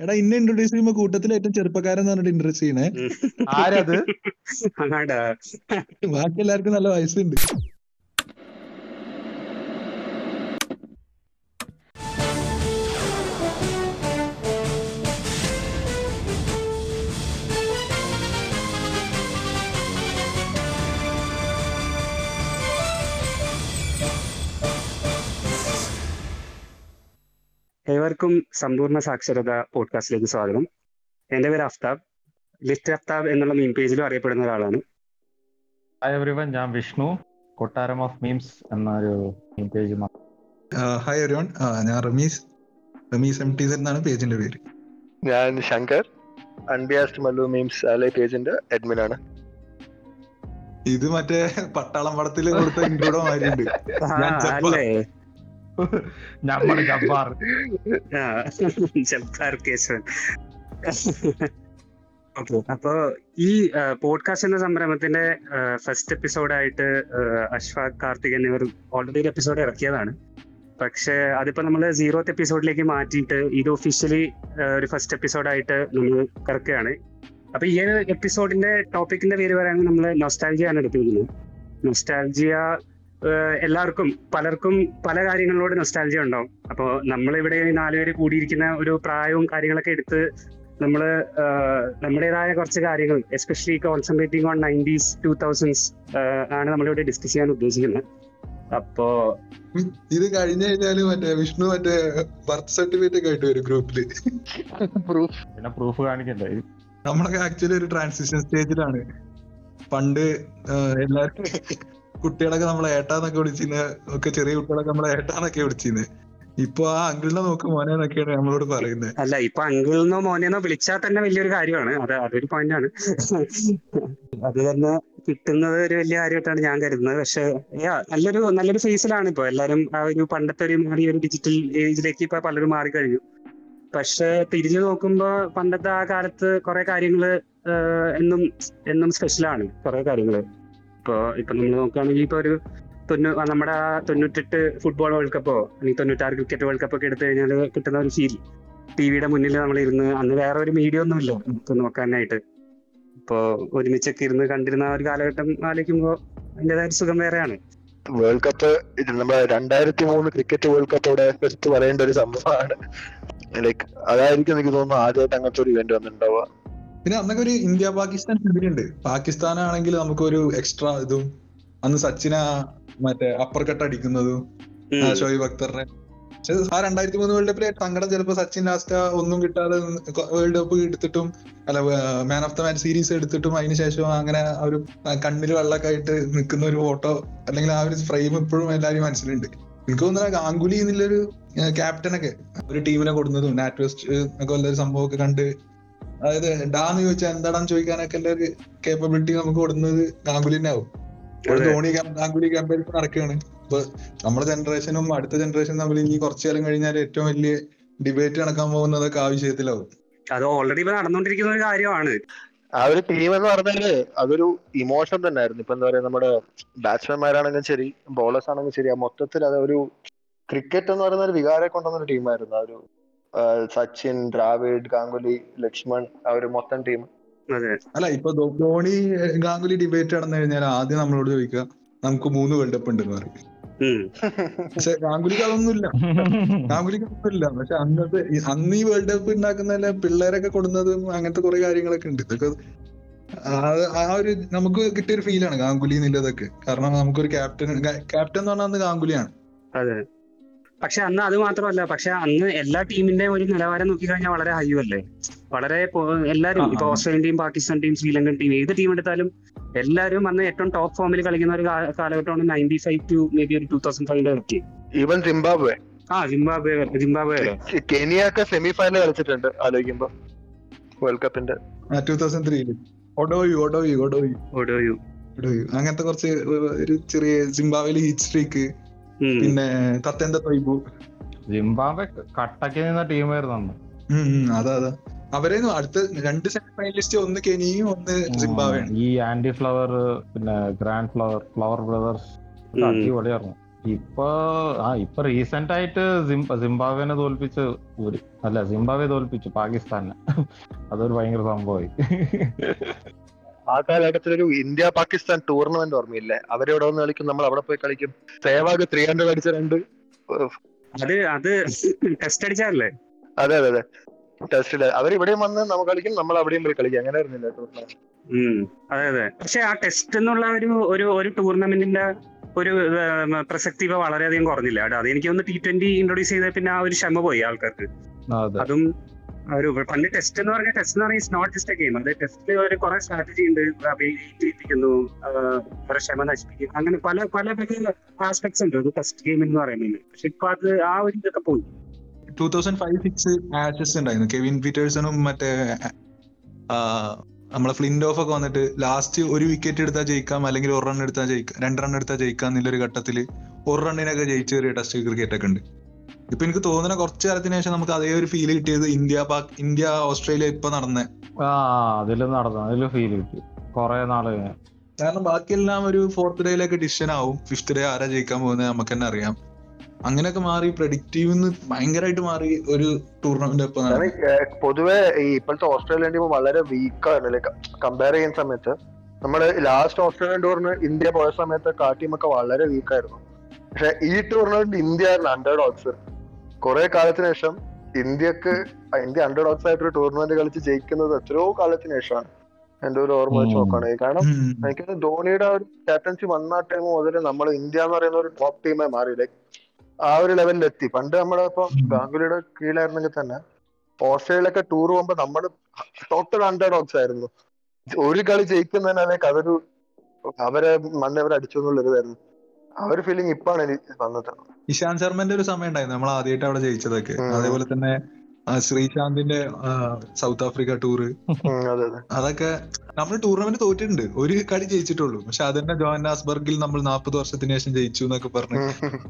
എടാ ഇന്നെ ഇൻട്രൊഡ്യൂസ് ചെയ്യുമ്പോ കൂട്ടത്തിൽ ഏറ്റവും ചെറുപ്പക്കാരൻ എന്ന് പറഞ്ഞിട്ട് ഇൻട്രൊഡ്യൂസ് ചെയ്യണേ. ആരത്? ബാക്കി എല്ലാവർക്കും നല്ല വയസ്സുണ്ട്. ഏവർക്കും സമ്പൂർണ സാക്ഷരത പോഡ്കാസ്റ്റിലേക്ക് സ്വാഗതം. എന്റെ പേര് അഫ്താബ്. ലിസ്റ്റ് അഫ്താബ് എന്നുള്ള മീം പേജിലും അറിയപ്പെടുന്ന ഒരാളാണ്. ഹായ് എവറിവൻ ഞാൻ വിഷ്ണു. കൊട്ടാരം ഓഫ് മീംസ് എന്നൊരു മീം പേജ് ഹായ് എവരിവൺ ഞാൻ റമീസ്. റമീസ് എം ടി എന്നാണ് പേജിന്റെ പേര്. ഞാൻ ശങ്കർ. അൺബിയാസ്ഡ് മല്ലു മീംസ് അല്ലെ പേജിന്റെ അഡ്മിൻ ആണ്. ഇത് മറ്റേ പട്ടാളം പടത്തിൽ കൊടുത്ത ഇൻക്ലൂഡ് മാതിരിയുണ്ട്. നമ്മുടെ ജബ്ബാർ. ജബ്ബാർ കേശവൻ. ഓക്കെ ഈ പോഡ്കാസ്റ്റ് എന്ന സംരംഭത്തിന്റെ ഫസ്റ്റ് എപ്പിസോഡായിട്ട് അശ്വാ കാർത്തിക് എന്നിവർ ഓൾറെഡി ഒരു എപ്പിസോഡ് ഇറക്കിയതാണ്. പക്ഷെ അതിപ്പോ നമ്മൾ സീറോത്ത് എപ്പിസോഡിലേക്ക് മാറ്റിയിട്ട് ഇത് ഒഫീഷ്യലി ഒരു ഫസ്റ്റ് എപ്പിസോഡായിട്ട് നമ്മൾ ഇറക്കുകയാണ് അപ്പൊ ഈ എപ്പിസോഡിന്റെ ടോപ്പിക്കിന്റെ പേര് പറയുകയാണെങ്കിൽ നമ്മൾ നൊസ്റ്റാൾജിയ ആണ് എടുത്തിരിക്കുന്നത്. നൊസ്റ്റാൾജിയ എല്ലാവർക്കും പലർക്കും പല കാര്യങ്ങളോട് നൊസ്റ്റാലജി ഉണ്ടാവും. അപ്പോൾ നമ്മളിവിടെ ഈ നാലുപേര് കൂടിയിരിക്കുന്ന ഒരു പ്രായവും കാര്യങ്ങളൊക്കെ എടുത്ത് നമ്മൾ നമ്മുടേതായ കുറച്ച് കാര്യങ്ങൾ especially concentrating on nineties two thousands ആണ് നമ്മളിവിടെ ഡിസ്കസ് ചെയ്യാൻ ഉദ്ദേശിക്കുന്നത്. അപ്പോ ഇത് കഴിഞ്ഞു കഴിഞ്ഞാൽ മറ്റേ വിഷ്ണു മറ്റേ ബർത്ത് സർട്ടിഫിക്കറ്റ് ഒക്കെ ആയിട്ട് വരും ഗ്രൂപ്പിൽ പ്രൂഫ് പിന്നെ പ്രൂഫ് കാണിക്കണ്ടേ? നമ്മളൊക്കെ ആക്ച്വലി ഒരു ട്രാൻസിഷൻ സ്റ്റേജിലാണ് പണ്ട് എല്ലാവർക്കും കുട്ടികളൊക്കെ നമ്മളെ ഏട്ടാന്നൊക്കെ വിളിച്ചിന്ന് ഒക്കെ ചെറിയ കുട്ടികളൊക്കെ നമ്മളെ ഏട്ടാന്നൊക്കെ വിളിച്ചിന്ന് ഇപ്പൊ ആ അങ്കിളിനെ നോക്ക് മോനെ എന്നൊക്കെയാണ് നമ്മളോട് പറയുന്നത് അല്ല ഇപ്പൊ അങ്കിളിനോ മോനെന്നോ വിളിച്ചാൽ തന്നെ വലിയൊരു കാര്യമാണ്. അത് അതൊരു പോയിന്റ് ആണ്. അത് തന്നെ കിട്ടുന്നത് ഒരു വലിയ കാര്യമായിട്ടാണ് ഞാൻ കരുതുന്നത്. പക്ഷെ നല്ലൊരു നല്ലൊരു ഫേസിലാണ് ഇപ്പൊ. എല്ലാരും ആ ഒരു പണ്ടത്തെ ഒരു മാറിയ ഒരു ഡിജിറ്റൽ ഏജിലേക്ക് ഇപ്പൊ പലരും മാറിക്കഴിഞ്ഞു. പക്ഷെ തിരിഞ്ഞു നോക്കുമ്പോ പണ്ടത്തെ ആ കാലത്ത് കുറെ കാര്യങ്ങൾ എന്നും എന്നും സ്പെഷ്യലാണ് കുറെ കാര്യങ്ങൾ. ഇപ്പൊ ഇപ്പൊ നമ്മൾ നോക്കുകയാണെങ്കിൽ ഇപ്പൊ ഒരു തൊണ്ണൂ നമ്മുടെ ആ തൊണ്ണൂറ്റെട്ട് ഫുട്ബോൾ വേൾഡ് കപ്പോ അല്ലെങ്കിൽ തൊണ്ണൂറ്റാറ് ക്രിക്കറ്റ് വേൾഡ് കപ്പ് ഒക്കെ എടുത്തു കഴിഞ്ഞാൽ കിട്ടുന്ന ഒരു ഫീൽ ടി വിയുടെ മുന്നിൽ നമ്മൾ ഇരുന്ന് അന്ന് വേറെ ഒരു മീഡിയ ഒന്നുമില്ല ഇപ്പൊ നോക്കാനായിട്ട്. ഇപ്പോ ഒരുമിച്ചൊക്കെ ഇരുന്ന് കണ്ടിരുന്ന ഒരു കാലഘട്ടം ആലോചിക്കുമ്പോ അതിന്റെതായ സുഖം വേറെയാണ്. വേൾഡ് കപ്പ് നമ്മുടെ രണ്ടായിരത്തി മൂന്ന് ക്രിക്കറ്റ് വേൾഡ് കപ്പ് ഇവിടെ എടുത്ത് പറയേണ്ട ഒരു സംഭവമാണ്. ലൈക്ക് അതായിരിക്കും എനിക്ക് തോന്നുന്നു ആദ്യമായിട്ട് അങ്ങനത്തെ ഒരു ഇവന്റ് വന്നിട്ടുണ്ടാവുക. പിന്നെ അന്നൊക്കെ ഒരു ഇന്ത്യ പാകിസ്ഥാൻ ഉണ്ട് പാകിസ്ഥാൻ ആണെങ്കിൽ നമുക്കൊരു എക്സ്ട്രാ ഇതും അന്ന് സച്ചിന മറ്റേ അപ്പർ കട്ട് അടിക്കുന്നതും ഷോയിബ് അക്തറിനെ. പക്ഷെ ആ രണ്ടായിരത്തി മൂന്ന് വേൾഡ് കപ്പിലെ സങ്കടം ചിലപ്പോ സച്ചിൻ ലാസ്റ്റ് ഒന്നും കിട്ടാതെ വേൾഡ് കപ്പ് എടുത്തിട്ടും അല്ല man of the man series എടുത്തിട്ടും അതിനുശേഷം അങ്ങനെ ആ ഒരു കണ്ണിൽ വെള്ളമൊക്കെ ആയിട്ട് നിൽക്കുന്ന ഒരു ഫോട്ടോ അല്ലെങ്കിൽ ആ ഒരു ഫ്രെയിം ഇപ്പോഴും എല്ലാവരും മനസ്സിലുണ്ട്. എനിക്ക് തോന്നുന്നത് ഗാംഗുലി എന്നുള്ളൊരു ക്യാപ്റ്റനൊക്കെ ഒരു ടീമിനെ കൊടുക്കുന്നതും നാറ്റ് വെസ്റ്റ് ഒക്കെ ഉള്ളൊരു സംഭവമൊക്കെ കണ്ട് അതായത് ഡാന്ന് ചോദിച്ചാൽ എന്താടാന്ന് ചോദിക്കാനൊക്കെ ഉള്ള ഒരു കേപ്പബിലിറ്റി നമുക്ക് കൊടുക്കുന്നത് ഗാംഗുലിനെ ആവും. ധോണി ഗാംഗുലി കമ്പാരിസൺ നടക്കുകയാണ്. ഇപ്പൊ നമ്മുടെ ജനറേഷനും അടുത്ത ജനറേഷനും തമ്മിൽ ഇനി കുറച്ചു കാലം കഴിഞ്ഞാൽ ഏറ്റവും വലിയ ഡിബേറ്റ് നടക്കാൻ പോകുന്നതൊക്കെ ആ വിഷയത്തിലാവും. അത് ഓൾറെഡി ഇപ്പൊ നടന്നുകൊണ്ടിരിക്കുന്ന ഒരു കാര്യമാണ്. ആ ഒരു ടീം എന്ന് പറഞ്ഞാൽ അതൊരു ഇമോഷൻ തന്നെ ആയിരുന്നു ഇപ്പൊ എന്താ പറയാ നമ്മുടെ ബാറ്റ്സ്മാൻമാരാണെങ്കിലും ശരി ബോളേഴ്സ് ആണെങ്കിലും ശരി ആ മൊത്തത്തിൽ അതൊരു ഒരു ക്രിക്കറ്റ് എന്ന് പറയുന്ന ഒരു വികാരെ കൊണ്ടുവന്ന ഒരു ടീമായിരുന്നു ആ ഒരു സച്ചിൻ ദ്രാവിഡ് ഗാംഗുലി ലക്ഷ്മൺ ആ ഒരു മൊത്തം ടീം അല്ല ഇപ്പൊ ധോണി ഗാംഗുലി ഡിബേറ്റ് നടന്നു കഴിഞ്ഞാൽ ആദ്യം നമ്മളോട് ചോദിക്കുക നമുക്ക് മൂന്ന് വേൾഡ് കപ്പ് ഉണ്ടെന്ന് പറയും. പക്ഷെ ഗാംഗുലിക്ക് അതൊന്നുമില്ല. ഗാംഗുലിക്ക് ഒന്നുമില്ല പക്ഷെ അന്നത്തെ ഈ- അന്ന് ഈ വേൾഡ് കപ്പ് ഉണ്ടാക്കുന്ന പിള്ളേരൊക്കെ കൊടുന്നതും അങ്ങനത്തെ കുറെ കാര്യങ്ങളൊക്കെ ഉണ്ട്. ഇതൊക്കെ ആ- ഒരു നമുക്ക് കിട്ടിയ ഒരു ഫീലാണ് ഗാംഗുലി എന്നുള്ളതൊക്കെ. കാരണം നമുക്കൊരു ക്യാപ്റ്റൻ ക്യാപ്റ്റൻ എന്ന് പറഞ്ഞാൽ അന്ന് ഗാംഗുലിയാണ്. അതെ. പക്ഷെ അന്ന് അത് മാത്രമല്ല പക്ഷെ അന്ന് എല്ലാ ടീമിന്റെയും ഒരു നിലവാരം നോക്കിക്കഴിഞ്ഞാൽ വളരെ ഹൈ അല്ലേ? വളരെ എല്ലാവരും ഇപ്പൊ Australian team Pakistan team Sri Lankan team ഏത് ടീം എടുത്താലും എല്ലാവരും അന്ന് ഏറ്റവും ടോപ്പ് ഫോമിൽ കളിക്കുന്ന ഒരു കാലഘട്ടമാണ് ninety five to maybe ഒരു ടൂ തൗസൻഡ് ഫൈവിന്റെ ഇറക്കി ഈവൻ സിംബാബ്വെ ആ സിംബാബ്വെ സിംബാബ്വെ കെനിയൊക്കെ കെനിയ ഒക്കെ സെമി ഫൈനൽ കളിച്ചിട്ടുണ്ട് ആലോചിക്കുമ്പോ. വേൾഡ് കപ്പിന്റെ ടൂ തൗസൻഡ് ത്രീയിൽ ഒഡോയു ഒഡോയു ഒഡോയു ഓടോയു ഒഡോയു അങ്ങനത്തെ കുറച്ച് ഒരു ചെറിയ സിംബാബ്വേലി ഹീറ്റ് സ്ട്രീക്ക്. പിന്നെ തത്തേന്റെ തൊയ്ബു ജിംബാബെ കട്ടക്ക് നിന്ന ടീമായിരുന്നു അതാ അതാ. അവരെ അടുത്ത രണ്ട് സെമി ഫൈനലിസ്റ്റ് ഒന്ന് കെനിയും ഒന്ന് സിംബാവേണ് ഈ ആന്റി ഫ്ലവർ പിന്നെ ഗ്രാൻഡ് ഫ്ലവർ ഫ്ലവർ ബ്രദേഴ്സ്. അടിപൊളിയായിരുന്നു. ഇപ്പൊ ആ ഇപ്പൊ റീസെന്റ് ആയിട്ട് സിം- സിംബാബ്വേനെ തോൽപ്പിച്ച് ഒരു അല്ല സിംബാബ്വെ തോൽപ്പിച്ചു പാകിസ്ഥാനെ. അതൊരു ഭയങ്കര സംഭവമായി. ആ കാലഘട്ടത്തിൽ ഒരു ഇന്ത്യ പാകിസ്ഥാൻ ടൂർണമെന്റ് ഓർമ്മയില്ലേ? അവരെവിടെ വന്ന് കളിക്കും നമ്മൾ അവിടെ പോയി കളിക്കും. സേവാഗ് ത്രീ ഹൺഡ്രഡ് അടിച്ച രണ്ട് അത് അത് ടെസ്റ്റ് അടിച്ചാലേ അതെ അതെ അതെ. ടെസ്റ്റിൽ അവർ ഇവിടെയും വന്ന് നമ്മൾ കളിക്കും നമ്മൾ അവിടെയും പോയി കളിക്കും. അങ്ങനെ ആയിരുന്നില്ല ടൂർണമെന്റ് അതെ അതെ. പക്ഷെ ആ ടെസ്റ്റ് എന്നുള്ള ഒരു ഒരു ഒരു ടൂർണമെന്റിന്റെ ഒരു പ്രസക്തി ഇപ്പൊ വളരെയധികം കുറഞ്ഞില്ല? അത് എനിക്ക് ഒന്ന് ടി ട്വന്റി ഇൻട്രൊഡ്യൂസ് ചെയ്ത പിന്നെ ആ ഒരു ക്ഷമ പോയി ആൾക്കാർക്ക്. അതെ. അതും ഒരു പണ്ട് ടെസ്റ്റ് എന്ന് പറഞ്ഞ ടെസ്റ്റ് എന്ന് പറഞ്ഞാൽ നോട്ട് ജസ്റ്റ് എ ഗെയിം അത് ടെസ്റ്റിൽ ഒരു കുറെ സ്ട്രാറ്റജി ഉണ്ട്. ചെയ്യിപ്പിക്കുന്നു കുറെ ക്ഷമ നശിപ്പിക്കും അങ്ങനെ പല പല പല ആസ്പെക്ട്സ് ഉണ്ട്. ഒരു ടെസ്റ്റ് ഗെയിം എന്ന് പറയുന്നത്. പക്ഷെ ഇപ്പൊ അത് ആ ഒരു ഇതൊക്കെ പോയി. Two thousand five six Ashes ഉണ്ടായിരുന്നു. കെവിൻ പീറ്റേഴ്സണും മറ്റേ നമ്മളെ ഫ്ലിൻഡ് ഓഫ് ഒക്കെ വന്നിട്ട് ലാസ്റ്റ് ഒരു വിക്കറ്റ് എടുത്താൽ ജയിക്കാം അല്ലെങ്കിൽ ഒരു റൺ എടുത്താൽ ജയിക്കാം രണ്ട് റൺ എടുത്താൽ ജയിക്കാം എന്നുള്ളൊരു ഘട്ടത്തിൽ ഒരു റണ്ണിനൊക്കെ ജയിച്ച ഒരു ടെസ്റ്റ് ക്രിക്കറ്റ് ഒക്കെ ഉണ്ട്. ഇപ്പൊ എനിക്ക് തോന്നുന്ന കുറച്ചു കാലത്തിന് ശേഷം നമുക്ക് അതേ ഒരു ഫീൽ കിട്ടിയത് ഇന്ത്യ പാക് ഇന്ത്യ ഓസ്ട്രേലിയ ഇപ്പൊ നടന്ന. ആ അതിൽ നടന്നു അതിലും ഫീൽ കിട്ടി. കൊറേ നാൾ. കാരണം ബാക്കിയെല്ലാം ഒരു ഫോർത്ത് ഡേയിലേക്ക് ഡിസിഷൻ ആവും. ഫിഫ്ത് ഡേ ആരാ ജയിക്കാൻ പോകുന്നത് നമുക്ക് തന്നെ അറിയാം. അങ്ങനെയൊക്കെ മാറി പ്രഡിക്റ്റീവ് ഭയങ്കരമായിട്ട് മാറി ഒരു ടൂർണമെന്റ് ഇപ്പൊ നടന്നു. പൊതുവെ ഈ ഇപ്പോഴത്തെ ഓസ്ട്രേലിയൻ ടീം വളരെ വീക്കാണ് ലൈക്ക് കമ്പയർ ചെയ്യുന്ന സമയത്ത് നമ്മൾ ലാസ്റ്റ് ഓസ്ട്രേലിയൻ ടൂറിന് ഇന്ത്യ പോയ സമയത്ത് കാ ടീമൊക്കെ വളരെ വീക്കായിരുന്നു പക്ഷെ ഈ ടൂർണമെന്റ് ഇന്ത്യ ആയിരുന്നു അണ്ടർ ഡോഗ്സ് കുറെ കാലത്തിന് ശേഷം ഇന്ത്യയ്ക്ക് ഇന്ത്യ അണ്ടർ ഡോക്സ് ആയിട്ട് ഒരു ടൂർണമെന്റ് കളിച്ച് ജയിക്കുന്നത് എത്രയോ കാലത്തിന് ശേഷമാണ് എന്റെ ഒരു ഓർമ്മ വെച്ച്. നോക്കുകയാണെങ്കിൽ കാരണം. എനിക്ക് ധോണിയുടെ ഒരു ക്യാപ്റ്റൻസി വന്ന ടൈം മുതൽ നമ്മൾ ഇന്ത്യ എന്ന് പറയുന്ന ഒരു ടോപ്പ് ടീമായി മാറി ലൈക്ക് ആ ഒരു ലെവലിൽ എത്തി പണ്ട് നമ്മുടെ ഇപ്പൊ. ഗാംഗുലിയുടെ കീഴിലായിരുന്നെങ്കിൽ തന്നെ ഓസ്ട്രേലിയയിലൊക്കെ ടൂർ പോകുമ്പോ നമ്മൾ ടോട്ടൽ അണ്ടർ ഡോക്സ് ആയിരുന്നു ഒരു കളി ജയിക്കുന്നതിനാലേക്ക് അതൊരു അവരെ മണ്ണ് അവരെ അടിച്ചു എന്നുള്ളൊരിതായിരുന്നു ആ ഒരു ഫീലിംഗ് ഇപ്പാണ് വന്നത്. ഇഷാന്ത് ശർമ്മന്റെ ഒരു സമയം ഉണ്ടായിരുന്നു. നമ്മൾ ആദ്യമായിട്ട് അവിടെ ജയിച്ചതൊക്കെ. അതേപോലെ തന്നെ ശ്രീശാന്തിന്റെ സൗത്ത് ആഫ്രിക്ക ടൂറ് അതെ അതെ. അതൊക്കെ നമ്മൾ ടൂർണമെന്റ് തോറ്റിട്ടുണ്ട്. ഒരു കളി ജയിച്ചിട്ടുള്ളൂ. പക്ഷെ അതന്നെ ജോഹന്നാസ്ബർഗിൽ നമ്മൾ നാൽപ്പത് വർഷത്തിന് ശേഷം ജയിച്ചു എന്നൊക്കെ പറഞ്ഞ്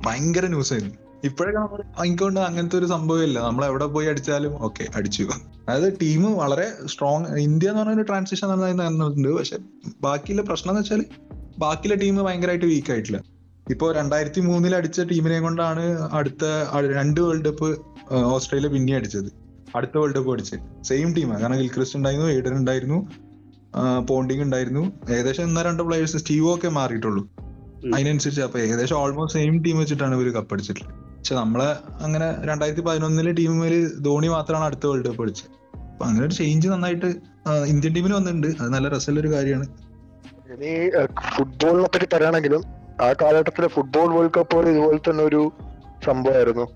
ഭയങ്കര ന്യൂസ് ആയിരുന്നു. ഇപ്പോഴൊക്കെ നമ്മൾ എനിക്കൊണ്ട് അങ്ങനത്തെ ഒരു സംഭവം ഇല്ല. നമ്മൾ എവിടെ പോയി അടിച്ചാലും ഓക്കെ അടിച്ചു. അതായത് ടീം വളരെ സ്ട്രോങ് ഇന്ത്യ എന്ന് പറഞ്ഞ ഒരു ട്രാൻസിഷൻ നടന്നിട്ടുണ്ട് പക്ഷെ ബാക്കിയുള്ള പ്രശ്നം എന്ന് വെച്ചാൽ ബാക്കിയുള്ള ടീം ഭയങ്കരമായിട്ട് വീക്ക് ആയിട്ടില്ല. ഇപ്പോ രണ്ടായിരത്തി മൂന്നിൽ അടിച്ച ടീമിനെ കൊണ്ടാണ് അടുത്ത രണ്ട് വേൾഡ് കപ്പ് ഓസ്ട്രേലിയ പിന്നെ അടിച്ചത്. അടുത്ത വേൾഡ് കപ്പ് അടിച്ചത് സെയിം ടീമാണ് കാരണം ഗിൽക്രിസ്റ്റ് ഉണ്ടായിരുന്നു എയ്ഡൻ ഉണ്ടായിരുന്നു പോണ്ടിങ് ഉണ്ടായിരുന്നു. ഏകദേശം എന്നാ രണ്ട് പ്ലേയേഴ്സ് സ്റ്റീവോ ഒക്കെ മാറിയിട്ടുള്ളൂ. അതിനനുസരിച്ച് അപ്പൊ ഏകദേശം ഓൾമോസ്റ്റ് സെയിം ടീം വെച്ചിട്ടാണ് ഇവർ കപ്പ് അടിച്ചിട്ടുള്ളത്. പക്ഷെ നമ്മളെ അങ്ങനെ രണ്ടായിരത്തി പതിനൊന്നിലെ ടീമിൽ ധോണി മാത്രമാണ് അടുത്ത വേൾഡ് കപ്പ് അടിച്ചത്. അപ്പൊ അങ്ങനെ ഒരു ചേഞ്ച് നന്നായിട്ട് ഇന്ത്യൻ ടീമിന് വന്നിട്ടുണ്ട്. അത് നല്ല രസമുള്ള ഒരു കാര്യമാണ്. ഇനി ഫുട്ബോളിനെ പറ്റി പറയുകയാണെങ്കിലും ആ കാലഘട്ടത്തിലെ ഫുട്ബോൾ വേൾഡ് കപ്പ് പോലെ ഇതുപോലെ തന്നെ ഒരു സംഭവമായിരുന്നു.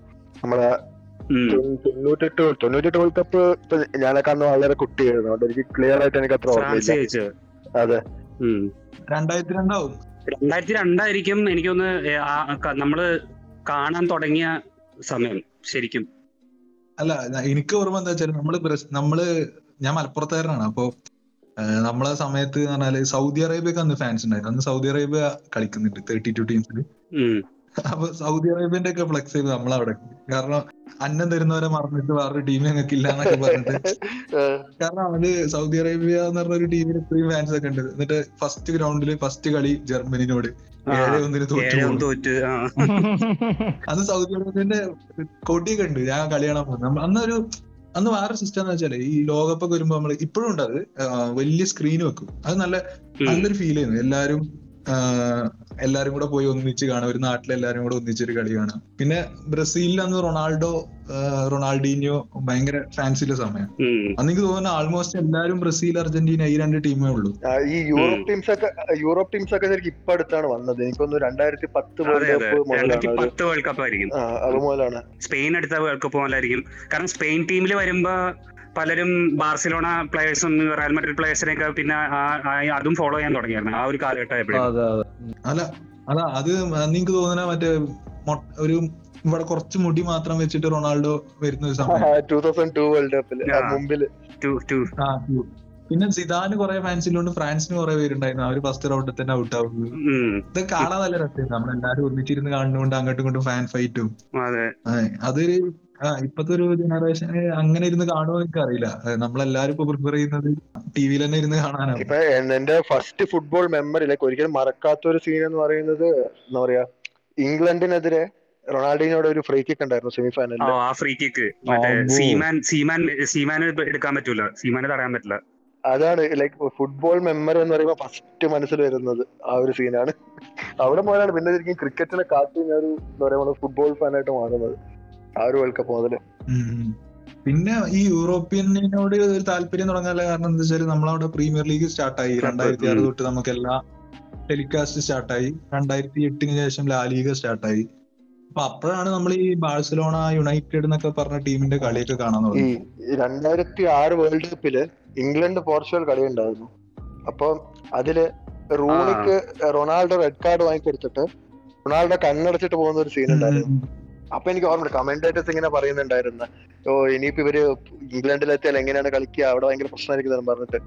നമ്മളെ തൊണ്ണൂറ്റെട്ട് തൊണ്ണൂറ്റെട്ട് വേൾഡ് കപ്പ് ഇപ്പൊ ഞാനൊക്കെ അന്ന് വളരെ കുട്ടിയായിരുന്നു. അതുകൊണ്ട് എനിക്ക് ക്ലിയർ ആയിട്ട് എനിക്ക് അത്ര ഓർമ്മയില്ല. അതെ. രണ്ടായിരത്തി രണ്ടാവും രണ്ടായിരത്തി രണ്ടായിരിക്കും എനിക്കൊന്ന് നമ്മൾ കാണാൻ തുടങ്ങിയ സമയം ശരിക്കും. അല്ല എനിക്ക് ഓർമ്മ എന്താ വെച്ചാൽ നമ്മൾ നമ്മൾ ഞാൻ മലപ്പുറത്തുകാരനാണ്. അപ്പൊ നമ്മളെ സമയത്ത് എന്ന് പറഞ്ഞാൽ സൗദി അറേബ്യക്ക് അന്ന് ഫാൻസ് ഉണ്ടായിരുന്നു. അന്ന് സൗദി അറേബ്യ കളിക്കുന്നുണ്ട് തേർട്ടി ടു ടീംസിൽ അപ്പൊ സൗദി അറേബ്യന്റെ ഒക്കെ ഫ്ലെക്സ് ചെയ്ത് നമ്മളവിടെ കാരണം അന്നം തരുന്നവരെ മറന്നിട്ട് വേറൊരു ടീം ഞങ്ങൾക്ക് ഇല്ല എന്നൊക്കെ പറഞ്ഞിട്ട്. കാരണം അവർ സൗദി അറേബ്യ എന്ന് പറഞ്ഞ ഒരു ടീമിന് ഇത്രയും ഫാൻസ് ഒക്കെ ഉണ്ട്. എന്നിട്ട് ഫസ്റ്റ് ഗ്രൗണ്ടിൽ ഫസ്റ്റ് കളി ജർമ്മനിനോട്. ഏഴ് ഒന്നിന് തോറ്റു അന്ന് സൗദി അറേബ്യന്റെ കൊടിയൊക്കെ ഉണ്ട്. ഞാൻ കളി കാണാൻ പോകുന്നത് അന്നൊരു അന്ന് വേറെ സിസ്റ്റം എന്ന് വെച്ചാൽ ഈ ലോകകപ്പൊക്കെ വരുമ്പോ നമ്മൾ ഇപ്പോഴും ഉണ്ട് അത് വലിയ സ്ക്രീൻ വെക്കും. അത് നല്ല നല്ലൊരു ഫീൽ ചെയ്യുന്നു. എല്ലാരും എല്ലാരും കൂടെ പോയി ഒന്നിച്ച് കാണാം. ഒരു നാട്ടിലെ എല്ലാരും കൂടെ ഒന്നിച്ചൊരു കളി കാണാം പിന്നെ ബ്രസീലിൽ അന്ന് റൊണാൾഡോ റൊണാൾഡീനിയോ ഭയങ്കര ഫാൻസിന്റെ സമയം. അന്നെനിക്ക് അന്ന് എനിക്ക് തോന്നുന്നു ആൾമോസ്റ്റ് എല്ലാരും ബ്രസീൽ അർജന്റീന ഈ രണ്ട് ടീമേ ഉള്ളൂ. ഈ യൂറോപ്പ് ടീംസ് ഒക്കെ യൂറോപ്പ് ടീംസ് ഒക്കെ ശരിക്കും ഇപ്പൊ അടുത്താണ് വന്നത്. എനിക്കൊന്ന് രണ്ടായിരത്തി പത്ത് പത്ത് വേൾഡ് കപ്പ് ആയിരിക്കും. ആ, അത് മുതലാണ് സ്പെയിൻ അടുത്ത വേൾഡ് കപ്പ് പോലായിരിക്കും കാരണം സ്പെയിൻ ടീമിൽ വരുമ്പോ പലരും ബാർസിലോണ പ്ലേയേഴ്സും റയൽ മെഡ്രിഡ് പ്ലേയേഴ്സിനെയൊക്കെ പിന്നെ അതും ഫോളോ ചെയ്യാൻ തുടങ്ങിയായിരുന്നു. ആ ഒരു കാലഘട്ടം അല്ല അതെ അതെ. അല്ല അതാ എനിക്ക് തോന്നുന്ന മറ്റേ ഒരു ഇവിടെ കുറച്ച് മുടി മാത്രം വെച്ചിട്ട് റൊണാൾഡോ വരുന്ന ഒരു സമയം. വേൾഡ് കപ്പിൽ പിന്നെ സിദാന് കുറെ ഫാൻസിലുണ്ട് ഫ്രാൻസിന് കുറെ പേരുണ്ടായിരുന്നു. അവർ ഫസ്റ്റ് റൗണ്ടിൽ തന്നെ ഔട്ട് ആവുന്നു ഇത് കാണാൻ നല്ല രസമായിരുന്നു. നമ്മളെല്ലാരും ഒന്നിച്ചിരുന്ന് കാണുന്നോണ്ട് അങ്ങോട്ടും ഇങ്ങോട്ടും ഫാൻ ഫൈറ്റും അതെ. അതൊരു ആ ഇപ്പത്തെ ഒരു ജനറേഷൻ അങ്ങനെ ഇരുന്ന് കാണുമോ എനിക്ക് അറിയില്ല നമ്മളെല്ലാരും ഇപ്പൊ പ്രിഫർ ചെയ്യുന്നത് ടി വിയിൽ തന്നെ ഇരുന്ന് കാണാനാണ്. ഇപ്പൊ എന്റെ ഫസ്റ്റ് ഫുട്ബോൾ മെമ്മറി ലൈക്ക് ഒരിക്കലും മറക്കാത്ത ഒരു സീൻ എന്ന് പറയുന്നത് എന്താ പറയാ ഇംഗ്ലണ്ടിനെതിരെ റൊണാൾഡിനോട് ഒരു ഫ്രീ കിക്ക് ഉണ്ടായിരുന്നു സെമി ഓ ഫൈനലിൽ ആ ഫ്രീ കിക്ക് മറ്റേ. സീമാൻ സീമാൻ സീമാന് എടുക്കാൻ പറ്റൂല. സീമാന് തടയാൻ പറ്റില്ല. അതാണ് ലൈക്ക് ഫുട്ബോൾ മെമ്മറി എന്ന് പറയുമ്പോൾ ഫസ്റ്റ് മനസ്സിൽ വരുന്നത് ആ ഒരു സീനാണ് അവിടെ മുതലാണ് പിന്നെ ശരിക്കും ക്രിക്കറ്റിനെ കാട്ടി ഞാൻ ഒരു എന്താ പറയുക ഫുട്ബോൾ ഫാനായിട്ട് മാറുന്നത്. ആ ഒരു വേൾഡ് കപ്പ് മുതൽ. പിന്നെ ഈ യൂറോപ്യനോട് ഒരു താല്പര്യം തുടങ്ങാനുള്ള കാരണം എന്താ വെച്ചാൽ നമ്മളവിടെ പ്രീമിയർ ലീഗ് സ്റ്റാർട്ടായി രണ്ടായിരത്തി ആറ് തൊട്ട് നമുക്ക് എല്ലാ ടെലികാസ്റ്റ് സ്റ്റാർട്ടായി രണ്ടായിരത്തി എട്ടിന് ശേഷം ലാ ലീഗ സ്റ്റാർട്ടായി അപ്പൊ അപ്പോഴാണ് നമ്മൾ ഈ ബാഴ്സലോണ യുണൈറ്റഡ് എന്നൊക്കെ പറഞ്ഞ ടീമിന്റെ കളിയൊക്കെ കാണാൻ ഈ തുടങ്ങി രണ്ടായിരത്തി ആറ് വേൾഡ് കപ്പിൽ ഇംഗ്ലണ്ട് പോർച്ചുഗൽ കളി ഉണ്ടായിരുന്നു. അപ്പൊ അതിൽ റൂണിക്ക് റൊണാൾഡോ റെഡ് കാർഡ് വാങ്ങിക്കൊടുത്തിട്ട് റൊണാൾഡോ കണ്ണടച്ചിട്ട് പോകുന്ന ഒരു സീൻ ഉണ്ടായിരുന്നു. അപ്പൊ എനിക്ക് ഓർമ്മയുണ്ട് കമന്റേറ്റേഴ്സ് ഇങ്ങനെ പറയുന്നുണ്ടായിരുന്നു ഓ ഇനിയിപ്പോ ഇവർ ഇംഗ്ലണ്ടിലെത്തിയാൽ എങ്ങനെയാണ് കളിക്കുക? അവിടെ ഭയങ്കര പ്രശ്നമായിരിക്കും പറഞ്ഞിട്ട്.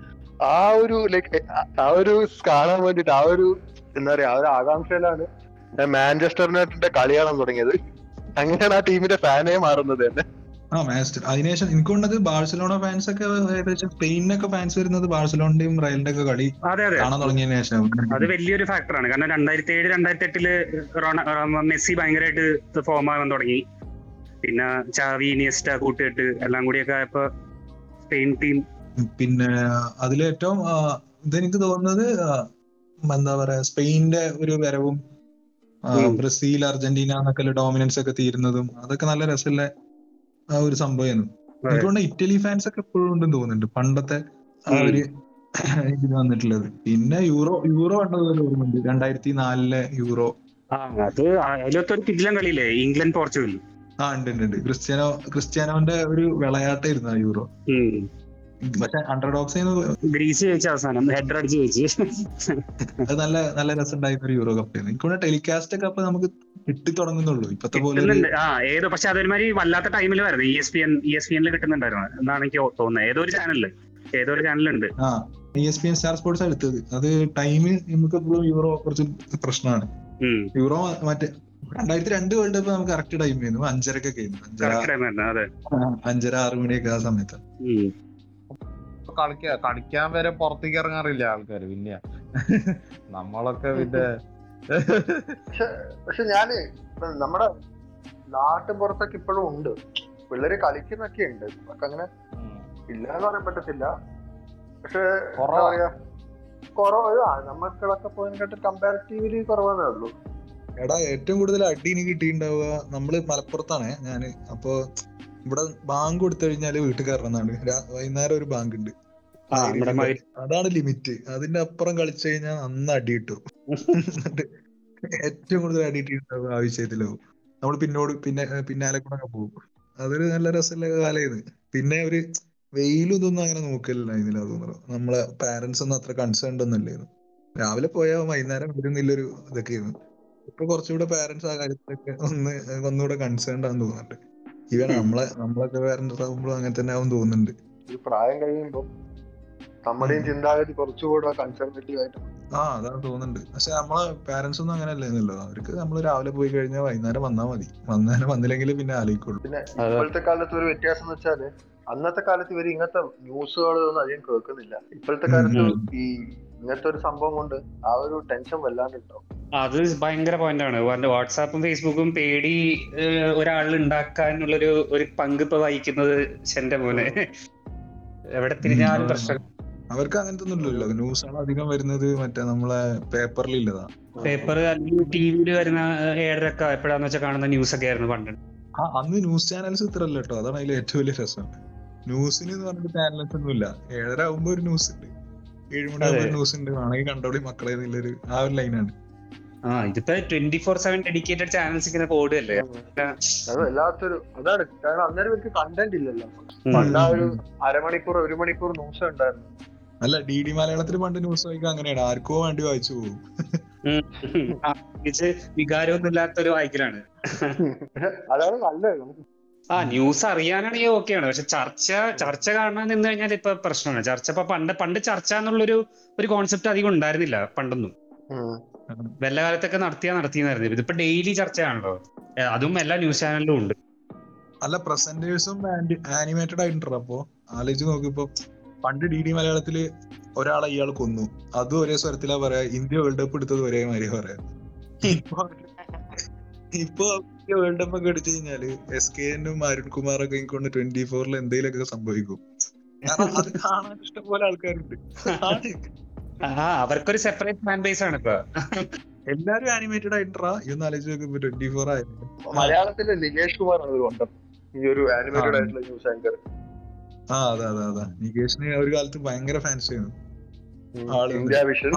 ആ ഒരു ലൈക്ക് ആ ഒരു കാണാൻ വേണ്ടിട്ട് ആ ഒരു എന്താ പറയാ ആ ഒരു ആകാംക്ഷയിലാണ് മാഞ്ചസ്റ്റർ യുണൈറ്റഡിന്റെ കളി കാണാൻ തുടങ്ങിയത്. അങ്ങനെയാണ് ആ ടീമിന്റെ ഫാനേ മാറുന്നത് തന്നെ. ആ മാസ്റ്റർ അതിനുശേഷം എനിക്ക് തോന്നുന്നത് ബാഴ്സലോണ ഫാൻസ് ഒക്കെ ഏകദേശം സ്പെയിനിനൊക്കെ ഫാൻസ് വരുന്നത് ബാഴ്സലോണിന്റെയും റയലിന്റെ ഒക്കെ കളി കാണാൻ തുടങ്ങിയതിനു ശേഷം. അത് വലിയൊരു ഫാക്ടറാണ് കാരണം രണ്ടായിരത്തി ഏഴ് രണ്ടായിരത്തി എട്ടിൽ മെസ്സി ഭയങ്കരമായിട്ട് ഫോം ആവാൻ തുടങ്ങി. പിന്നെ ചാവി നിയസ്റ്റ കൂട്ടിയിട്ട് എല്ലാം കൂടിയൊക്കെ ആയപ്പോ സ്പെയിൻ ടീം പിന്നെ അതിലേറ്റവും ഇതെനിക്ക് തോന്നുന്നത് എന്താ പറയാ സ്പെയിനിന്റെ ഒരു വരവും ബ്രസീൽ അർജന്റീന എന്നൊക്കെ ഡോമിനൻസ് ഒക്കെ തീരുന്നതും അതൊക്കെ നല്ല രസമുള്ള ആ ഒരു സംഭവമായിരുന്നു. എനിക്ക് തോന്നുന്നു ഇറ്റലി ഫാൻസ് ഒക്കെ എപ്പോഴും ഉണ്ടെന്ന് തോന്നുന്നുണ്ട്. പണ്ടത്തെ ആ ഒരു ഇതിന് വന്നിട്ടുള്ളത്. പിന്നെ യൂറോ യൂറോ കണ്ടതുപോലെ ഓർമ്മയുണ്ട് രണ്ടായിരത്തി നാലിലെ യൂറോ. അത് അതിലൊക്കെ ഒരു കിടിലൻ കളിയില്ലേ? England Portugal. ആ ഉണ്ട് ഉണ്ട് ക്രിസ്ത്യാനോ ക്രിസ്ത്യാനോന്റെ ഒരു വിളയാട്ടായിരുന്നു ആ യൂറോ. പക്ഷെ അണ്ടർഡോക്സ് ഗ്രീസ് ജയിച്ച അവസാനം ഹെഡർ അടിച്ച് ജയിച്ച്. അത് നല്ല നല്ല രസമുണ്ടായിരുന്ന ഒരു യൂറോ കപ്പ് ആയിരുന്നു. എനിക്ക് ടെലികാസ്റ്റ് ഒക്കെ അപ്പൊ നമുക്ക് കിട്ടി തുടങ്ങുന്നുള്ളൂ. ഇപ്പത്തെ പോലെ ആ ഏതോ പക്ഷെ അതൊരുമാതിരി വല്ലാത്ത ടൈമിൽ വരുന്നത് E S P N E S P എനിൽ കിട്ടുന്നുണ്ടായിരുന്നു. എന്നാണ് എനിക്ക് തോന്നുന്നത്. ഏതോ ഒരു ചാനലിൽ ഏതോ ഒരു ചാനലുണ്ട് ആ E S P N Star Sports എടുത്തത്. അത് ടൈം നമുക്ക് എപ്പോഴും യൂറോ കുറച്ച് പ്രശ്നമാണ്. യൂറോ മറ്റേ രണ്ടായിരത്തി രണ്ട് വേൾഡ് കപ്പ് നമുക്ക് കറക്റ്റ് ടൈം ആയിരുന്നു. അഞ്ചരക്കൊക്കെ ആയിരുന്നു. അഞ്ചര അഞ്ചര ആറ് മണിയൊക്കെ ആ സമയത്ത്. ഉം. കളിക്കാൻ കളിക്കാൻ വരെ പുറത്തേക്ക് ഇറങ്ങാറില്ല ആൾക്കാര്? പിന്നെ നമ്മളൊക്കെ പിന്നെ പക്ഷെ ഞാൻ നമ്മുടെ നാട്ടിൻ പുറത്തൊക്കെ ഇപ്പോഴും ഉണ്ട്. പിള്ളേര് കളിക്കുന്നൊക്കെ ഉണ്ട്. നമുക്ക് അങ്ങനെ ഇല്ല എന്ന് പറയാൻ പറ്റത്തില്ല. പക്ഷെ എന്താ കുറവാ. പറയാ കുറവ് ആ നമ്മൾക്കൊക്കെ പോയതിനെക്കാട്ട് കമ്പാരിറ്റീവ്ലി കുറവെന്നേ ഉള്ളൂ. എടാ ഏറ്റവും കൂടുതൽ അടി കിട്ടിയിട്ടുണ്ടാവുക നമ്മൾ മലപ്പുറത്താണ് ഞാൻ. അപ്പൊ ഇവിടെ ബാങ്ക് കൊടുത്തു കഴിഞ്ഞാൽ വീട്ടിൽ കയറണമെന്നാണ് വൈകുന്നേരം ഒരു ബാങ്ക് ഉണ്ട് അതാണ് ലിമിറ്റ്. അതിന്റെ അപ്പുറം കളിച്ചു കഴിഞ്ഞാൽ അന്ന് അടി കിട്ടും. ഏറ്റവും കൂടുതൽ അടി കിട്ടിയിട്ടുണ്ടാവും ആ വിഷയത്തിലാവും നമ്മൾ പിന്നോട് പിന്നെ പിന്നാലെ കൂടെ പോകും. അതൊരു നല്ല രസമുള്ള കാലമായിരുന്നു. പിന്നെ ഒരു വെയിലും ഇതൊന്നും അങ്ങനെ നോക്കലില്ല ഇതിലാ തോന്നുന്നു നമ്മളെ പാരന്റ്സ് ഒന്നും അത്ര കൺസേൺ ഒന്നും ഇല്ലായിരുന്നു. രാവിലെ പോയാൽ വൈകുന്നേരം വരുന്നില്ലൊരു ഇതൊക്കെയായിരുന്നു. ഇപ്പൊ കുറച്ചുകൂടെ പാരന്റ്സ് ആ കാര്യത്തിലൊക്കെ ഒന്ന് ഒന്നുകൂടെ കൺസേൺ ആണെന്ന് തോന്നുന്നുണ്ട്. ഈവൻ നമ്മളെ നമ്മളൊക്കെ പാരന്റ്സ് ആകുമ്പോഴും അങ്ങനെ തന്നെ ആവും തോന്നുന്നുണ്ട്. ഈ പ്രായം കഴിയുമ്പോ നമ്മുടെയും. ചിന്താഗതി കുറച്ചുകൂടെ കൺസർവേറ്റീവ് ആയിട്ട് ആ അതാണ് തോന്നുന്നുണ്ട്. പക്ഷെ നമ്മളെ പാരന്റ്സ് ഒന്നും അങ്ങനെ അല്ലെന്നല്ലോ. അവർക്ക് നമ്മൾ രാവിലെ പോയി കഴിഞ്ഞാൽ വൈകുന്നേരം വന്നാ മതി. വന്നാലും വന്നില്ലെങ്കിൽ പിന്നെ ആലോചിക്കുള്ളൂ പിന്നെ. ഇപ്പോഴത്തെ കാലത്ത് ഒരു വ്യത്യാസം എന്ന് വെച്ചാൽ അന്നത്തെ കാലത്ത് ഇവർ ഇങ്ങനത്തെ ന്യൂസുകളൊന്നും അധികം കേൾക്കുന്നില്ല. ഇപ്പോഴത്തെ കാലത്ത് ഈ ഇങ്ങനത്തെ ഒരു സംഭവം കൊണ്ട് ആ ഒരു ടെൻഷൻ വല്ലാണ്ട് ഉണ്ടാവും. അത് ഭയങ്കര പോയിന്റാണ് കാരണം വാട്സാപ്പും ഫേസ്ബുക്കും പേടി ഒരാൾ ഉണ്ടാക്കാനുള്ളൊരു ഒരു പങ്ക് ഇപ്പൊ വഹിക്കുന്നത് എന്റെ മോനെ. എവിടെ തിരിഞ്ഞാലും. പ്രശ്നം. അവർക്ക് അങ്ങനത്തെ ഒന്നും ഇല്ലല്ലോ. ന്യൂസാണ് അധികം വരുന്നത് മറ്റേ നമ്മളെ പേപ്പറിൽ ഇല്ലതാ. പേപ്പർ അല്ലെങ്കിൽ ടി വിയിൽ വരുന്ന ഏഴരക്കാ എപ്പോഴാന്ന് വെച്ചാൽ കാണുന്ന ന്യൂസ് ഒക്കെ ആയിരുന്നു പണ്ട്. ആ അന്ന് ന്യൂസ് ചാനൽസ് ഇത്ര അല്ല കേട്ടോ അതാണ് അതിൽ ഏറ്റവും വലിയ രസം. ന്യൂസിന് എന്ന് പറഞ്ഞിട്ട് ചാനൽസ് ഒന്നും ഇല്ല. ഏഴര ആകുമ്പോ ഒരു ന്യൂസ് ഉണ്ട്. ഏഴ് മണി ആകുമ്പോ ഒരു ന്യൂസ് ഉണ്ട്. ആണെങ്കിൽ കണ്ടോളി മക്കളെ എന്നുള്ളൊരു ആ ഒരു ലൈനാണ് ആ ഇതിപ്പോ twenty four seven dedicated channels ഇങ്ങനെ ഓടുകയല്ലേ വല്ലാത്തൊരു അതാണ്. കാരണം അന്നേരം ഇവർക്ക് കണ്ടന്റ് ഇല്ലല്ലോ. പണ്ട് ആ ഒരു അരമണിക്കൂർ ഒരു മണിക്കൂർ ന്യൂസ് ഉണ്ടായിരുന്നു. അല്ല ഡി ഡി മലയാളത്തിൽ പണ്ട് ന്യൂസ് വായിക്കാൻ അങ്ങനെയാണ്. ആർക്കോ വേണ്ടി വായിച്ചു പോകും. വികാരമൊന്നും ഇല്ലാത്തൊരു വായിക്കലാണ്. അതാണ് നല്ലത്. ആ ന്യൂസ് അറിയാനാണെങ്കിൽ ഓക്കെയാണ് പക്ഷെ ചർച്ച ചർച്ച കാണാൻ നിന്ന് കഴിഞ്ഞാൽ ഇപ്പൊ പ്രശ്നമാണ്. ചർച്ച ഇപ്പൊ പണ്ട് പണ്ട് ചർച്ച എന്നുള്ളൊരു ഒരു കോൺസെപ്റ്റ് അധികം ഉണ്ടായിരുന്നില്ല പണ്ടൊന്നും. വല്ല കാലത്തൊക്കെ നടത്തിയാ നടത്തിയെന്നായിരുന്നു. ഇതിപ്പോ ഡെയിലി ചർച്ചയാണല്ലോ. അതും എല്ലാ ന്യൂസ് ചാനലിലും ഉണ്ട്. അല്ല പ്രസന്റേഴ്സും ആനിമേറ്റഡ് ആയിട്ടുണ്ടോ അപ്പൊ. ആലോചിച്ച് നോക്കിപ്പോ പണ്ട് ഡി ഡി മലയാളത്തിൽ ഒരാളെ ഇയാൾ കൊന്നു. അതും ഒരേ സ്വരത്തിലാ പറയാ ഇന്ത്യ വേൾഡ് കപ്പ് എടുത്തത് ഒരേ മാതിരി പറയാ. ഇപ്പൊ വേൾഡ് കപ്പ് ഒക്കെ അടിച്ചു കഴിഞ്ഞാൽ എസ് കെ എന്നും അരുൺ കുമാറൊക്കെ കൊണ്ട് ട്വന്റി ഫോറിൽ എന്തെങ്കിലുമൊക്കെ സംഭവിക്കും. കാരണം അത് കാണാൻ ഇഷ്ടം പോലെ ആൾക്കാരുണ്ട്. ആ അവർക്കൊരു സെപ്പറേറ്റ് ഫാൻ ബേസ് ആണ് ഇപ്പൊ എല്ലാരും ആനിമേറ്റഡ് ആയിട്ടാ ഇന്ന് ആലോചിച്ച് നോക്കുമ്പോ ട്വന്റി ഫോർ ആയിരുന്നു മലയാളത്തിലെ നികേഷ് കുമാർ ആണ് ഒരു കൊണ്ടം. ഈ ഒരു ആനിമേറ്റഡ് ആ. ആയിട്ടുള്ള ന്യൂസ് ആങ്കർ ആ അതെ അതെ അതെ. നികേഷിന് ഒരു കാലത്ത് ഭയങ്കര ഫാൻസ് ആയിരുന്നു. India Vision.